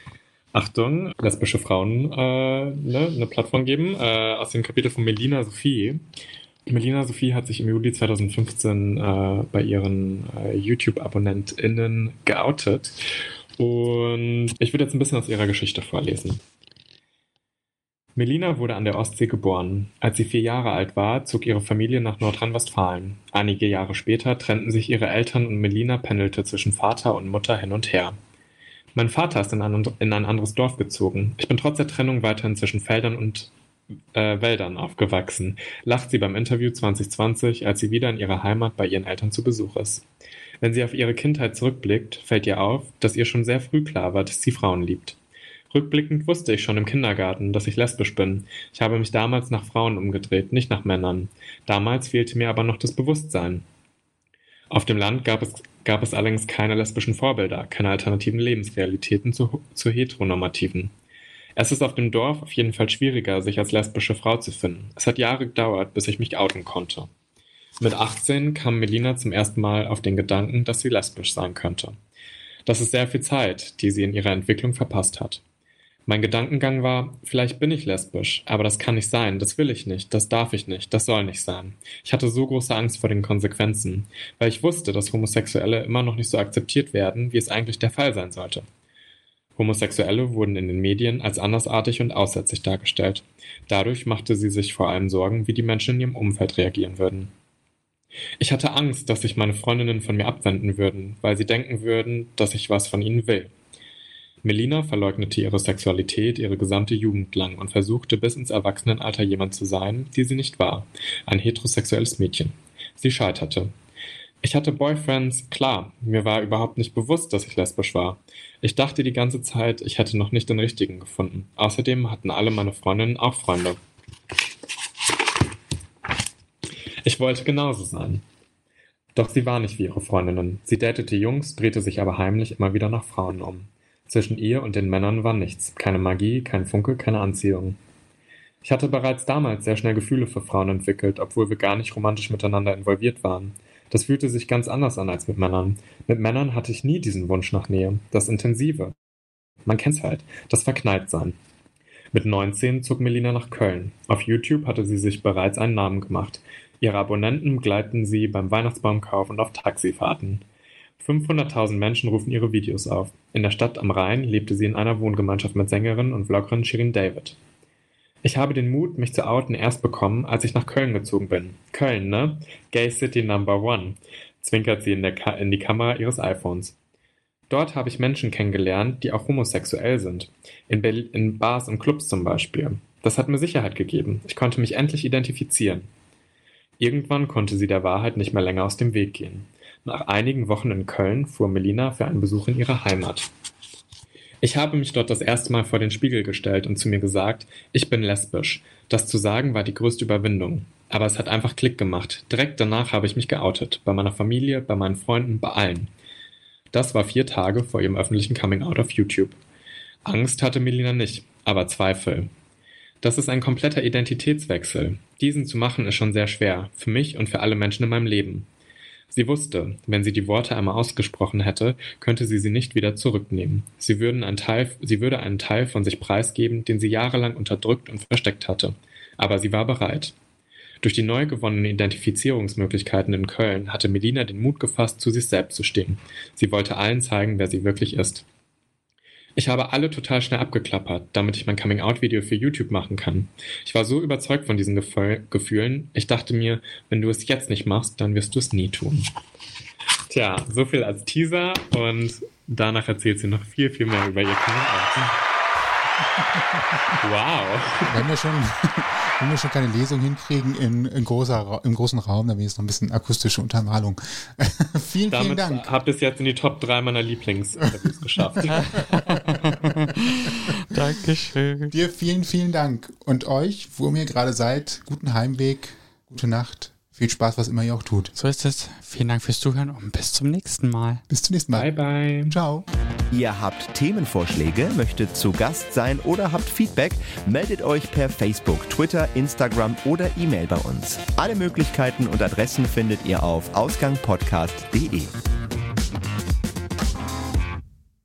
Achtung, lesbische Frauen äh, ne, eine Plattform geben, äh, aus dem Kapitel von Melina Sophie. Melina Sophie hat sich im Juli 2015 äh, bei ihren äh, YouTube-AbonnentInnen geoutet. Und ich würde jetzt ein bisschen aus ihrer Geschichte vorlesen. Melina wurde an der Ostsee geboren. Als sie vier Jahre alt war, zog ihre Familie nach Nordrhein-Westfalen. Einige Jahre später trennten sich ihre Eltern und Melina pendelte zwischen Vater und Mutter hin und her. Mein Vater ist in ein, in ein anderes Dorf gezogen. Ich bin trotz der Trennung weiterhin zwischen Feldern und äh, Wäldern aufgewachsen, lacht sie beim Interview 2020, als sie wieder in ihrer Heimat bei ihren Eltern zu Besuch ist. Wenn sie auf ihre Kindheit zurückblickt, fällt ihr auf, dass ihr schon sehr früh klar war, dass sie Frauen liebt. Rückblickend wusste ich schon im Kindergarten, dass ich lesbisch bin. Ich habe mich damals nach Frauen umgedreht, nicht nach Männern. Damals fehlte mir aber noch das Bewusstsein. Auf dem Land gab es, gab es allerdings keine lesbischen Vorbilder, keine alternativen Lebensrealitäten zu, zu heteronormativen. Es ist auf dem Dorf auf jeden Fall schwieriger, sich als lesbische Frau zu finden. Es hat Jahre gedauert, bis ich mich outen konnte. Mit 18 kam Melina zum ersten Mal auf den Gedanken, dass sie lesbisch sein könnte. Das ist sehr viel Zeit, die sie in ihrer Entwicklung verpasst hat. Mein Gedankengang war, vielleicht bin ich lesbisch, aber das kann nicht sein, das will ich nicht, das darf ich nicht, das soll nicht sein. Ich hatte so große Angst vor den Konsequenzen, weil ich wusste, dass Homosexuelle immer noch nicht so akzeptiert werden, wie es eigentlich der Fall sein sollte. Homosexuelle wurden in den Medien als andersartig und aussätzlich dargestellt. Dadurch machte sie sich vor allem Sorgen, wie die Menschen in ihrem Umfeld reagieren würden. Ich hatte Angst, dass sich meine Freundinnen von mir abwenden würden, weil sie denken würden, dass ich was von ihnen will. Melina verleugnete ihre Sexualität ihre gesamte Jugend lang und versuchte bis ins Erwachsenenalter jemand zu sein, die sie nicht war, ein heterosexuelles Mädchen. Sie scheiterte. Ich hatte Boyfriends, klar, mir war überhaupt nicht bewusst, dass ich lesbisch war. Ich dachte die ganze Zeit, ich hätte noch nicht den richtigen gefunden. Außerdem hatten alle meine Freundinnen auch Freunde. Ich wollte genauso sein. Doch sie war nicht wie ihre Freundinnen. Sie datete Jungs, drehte sich aber heimlich immer wieder nach Frauen um. Zwischen ihr und den Männern war nichts, keine Magie, kein Funke, keine Anziehung. Ich hatte bereits damals sehr schnell Gefühle für Frauen entwickelt, obwohl wir gar nicht romantisch miteinander involviert waren. Das fühlte sich ganz anders an als mit Männern. Mit Männern hatte ich nie diesen Wunsch nach Nähe, das Intensive. Man kennt's halt, das Verknalltsein. Mit 19 zog Melina nach Köln. Auf YouTube hatte sie sich bereits einen Namen gemacht. Ihre Abonnenten begleiten sie beim Weihnachtsbaumkauf und auf Taxifahrten. 500.000 Menschen rufen ihre Videos auf. In der Stadt am Rhein lebte sie in einer Wohngemeinschaft mit Sängerin und Vloggerin Shirin David. Ich habe den Mut, mich zu outen, erst bekommen, als ich nach Köln gezogen bin. Köln, ne? Gay City Number One, zwinkert sie in, in die Kamera ihres iPhones. Dort habe ich Menschen kennengelernt, die auch homosexuell sind. In, in Bars und Clubs zum Beispiel. Das hat mir Sicherheit gegeben. Ich konnte mich endlich identifizieren. Irgendwann konnte sie der Wahrheit nicht mehr länger aus dem Weg gehen. Nach einigen Wochen in Köln fuhr Melina für einen Besuch in ihre Heimat. Ich habe mich dort das erste Mal vor den Spiegel gestellt und zu mir gesagt, ich bin lesbisch. Das zu sagen war die größte Überwindung. Aber es hat einfach Klick gemacht. Direkt danach habe ich mich geoutet. Bei meiner Familie, bei meinen Freunden, bei allen. Das war vier Tage vor ihrem öffentlichen Coming-out auf YouTube. Angst hatte Melina nicht, aber Zweifel. Das ist ein kompletter Identitätswechsel. Diesen zu machen ist schon sehr schwer, für mich und für alle Menschen in meinem Leben. Sie wusste, wenn sie die Worte einmal ausgesprochen hätte, könnte sie sie nicht wieder zurücknehmen. Sie, Teil, sie würde einen Teil von sich preisgeben, den sie jahrelang unterdrückt und versteckt hatte. Aber sie war bereit. Durch die neu gewonnenen Identifizierungsmöglichkeiten in Köln hatte Melina den Mut gefasst, zu sich selbst zu stehen. Sie wollte allen zeigen, wer sie wirklich ist. Ich habe alle total schnell abgeklappert, damit ich mein Coming-out-Video für YouTube machen kann. Ich war so überzeugt von diesen Gefühl Gefühlen, ich dachte mir, wenn du es jetzt nicht machst, dann wirst du es nie tun. Tja, so viel als Teaser und danach erzählt sie noch viel, viel mehr über ihr Coming-out. Wow. Wenn wir schon wenn wir schon keine Lesung hinkriegen in, in großer, im großen Raum, dann wäre es noch ein bisschen akustische Untermalung. vielen, Damit vielen Dank. Habt es jetzt in die Top 3 meiner Lieblingsinterviews geschafft. Dankeschön. Dir vielen, vielen Dank. Und euch, wo ihr gerade seid, guten Heimweg, gute Nacht. Viel Spaß, was immer ihr auch tut. So ist es. Vielen Dank fürs Zuhören und bis zum nächsten Mal. Bis zum nächsten Mal. Bye, bye. Ciao. Ihr habt Themenvorschläge, möchtet zu Gast sein oder habt Feedback, meldet euch per Facebook, Twitter, Instagram oder E-Mail bei uns. Alle Möglichkeiten und Adressen findet ihr auf ausgangpodcast.de.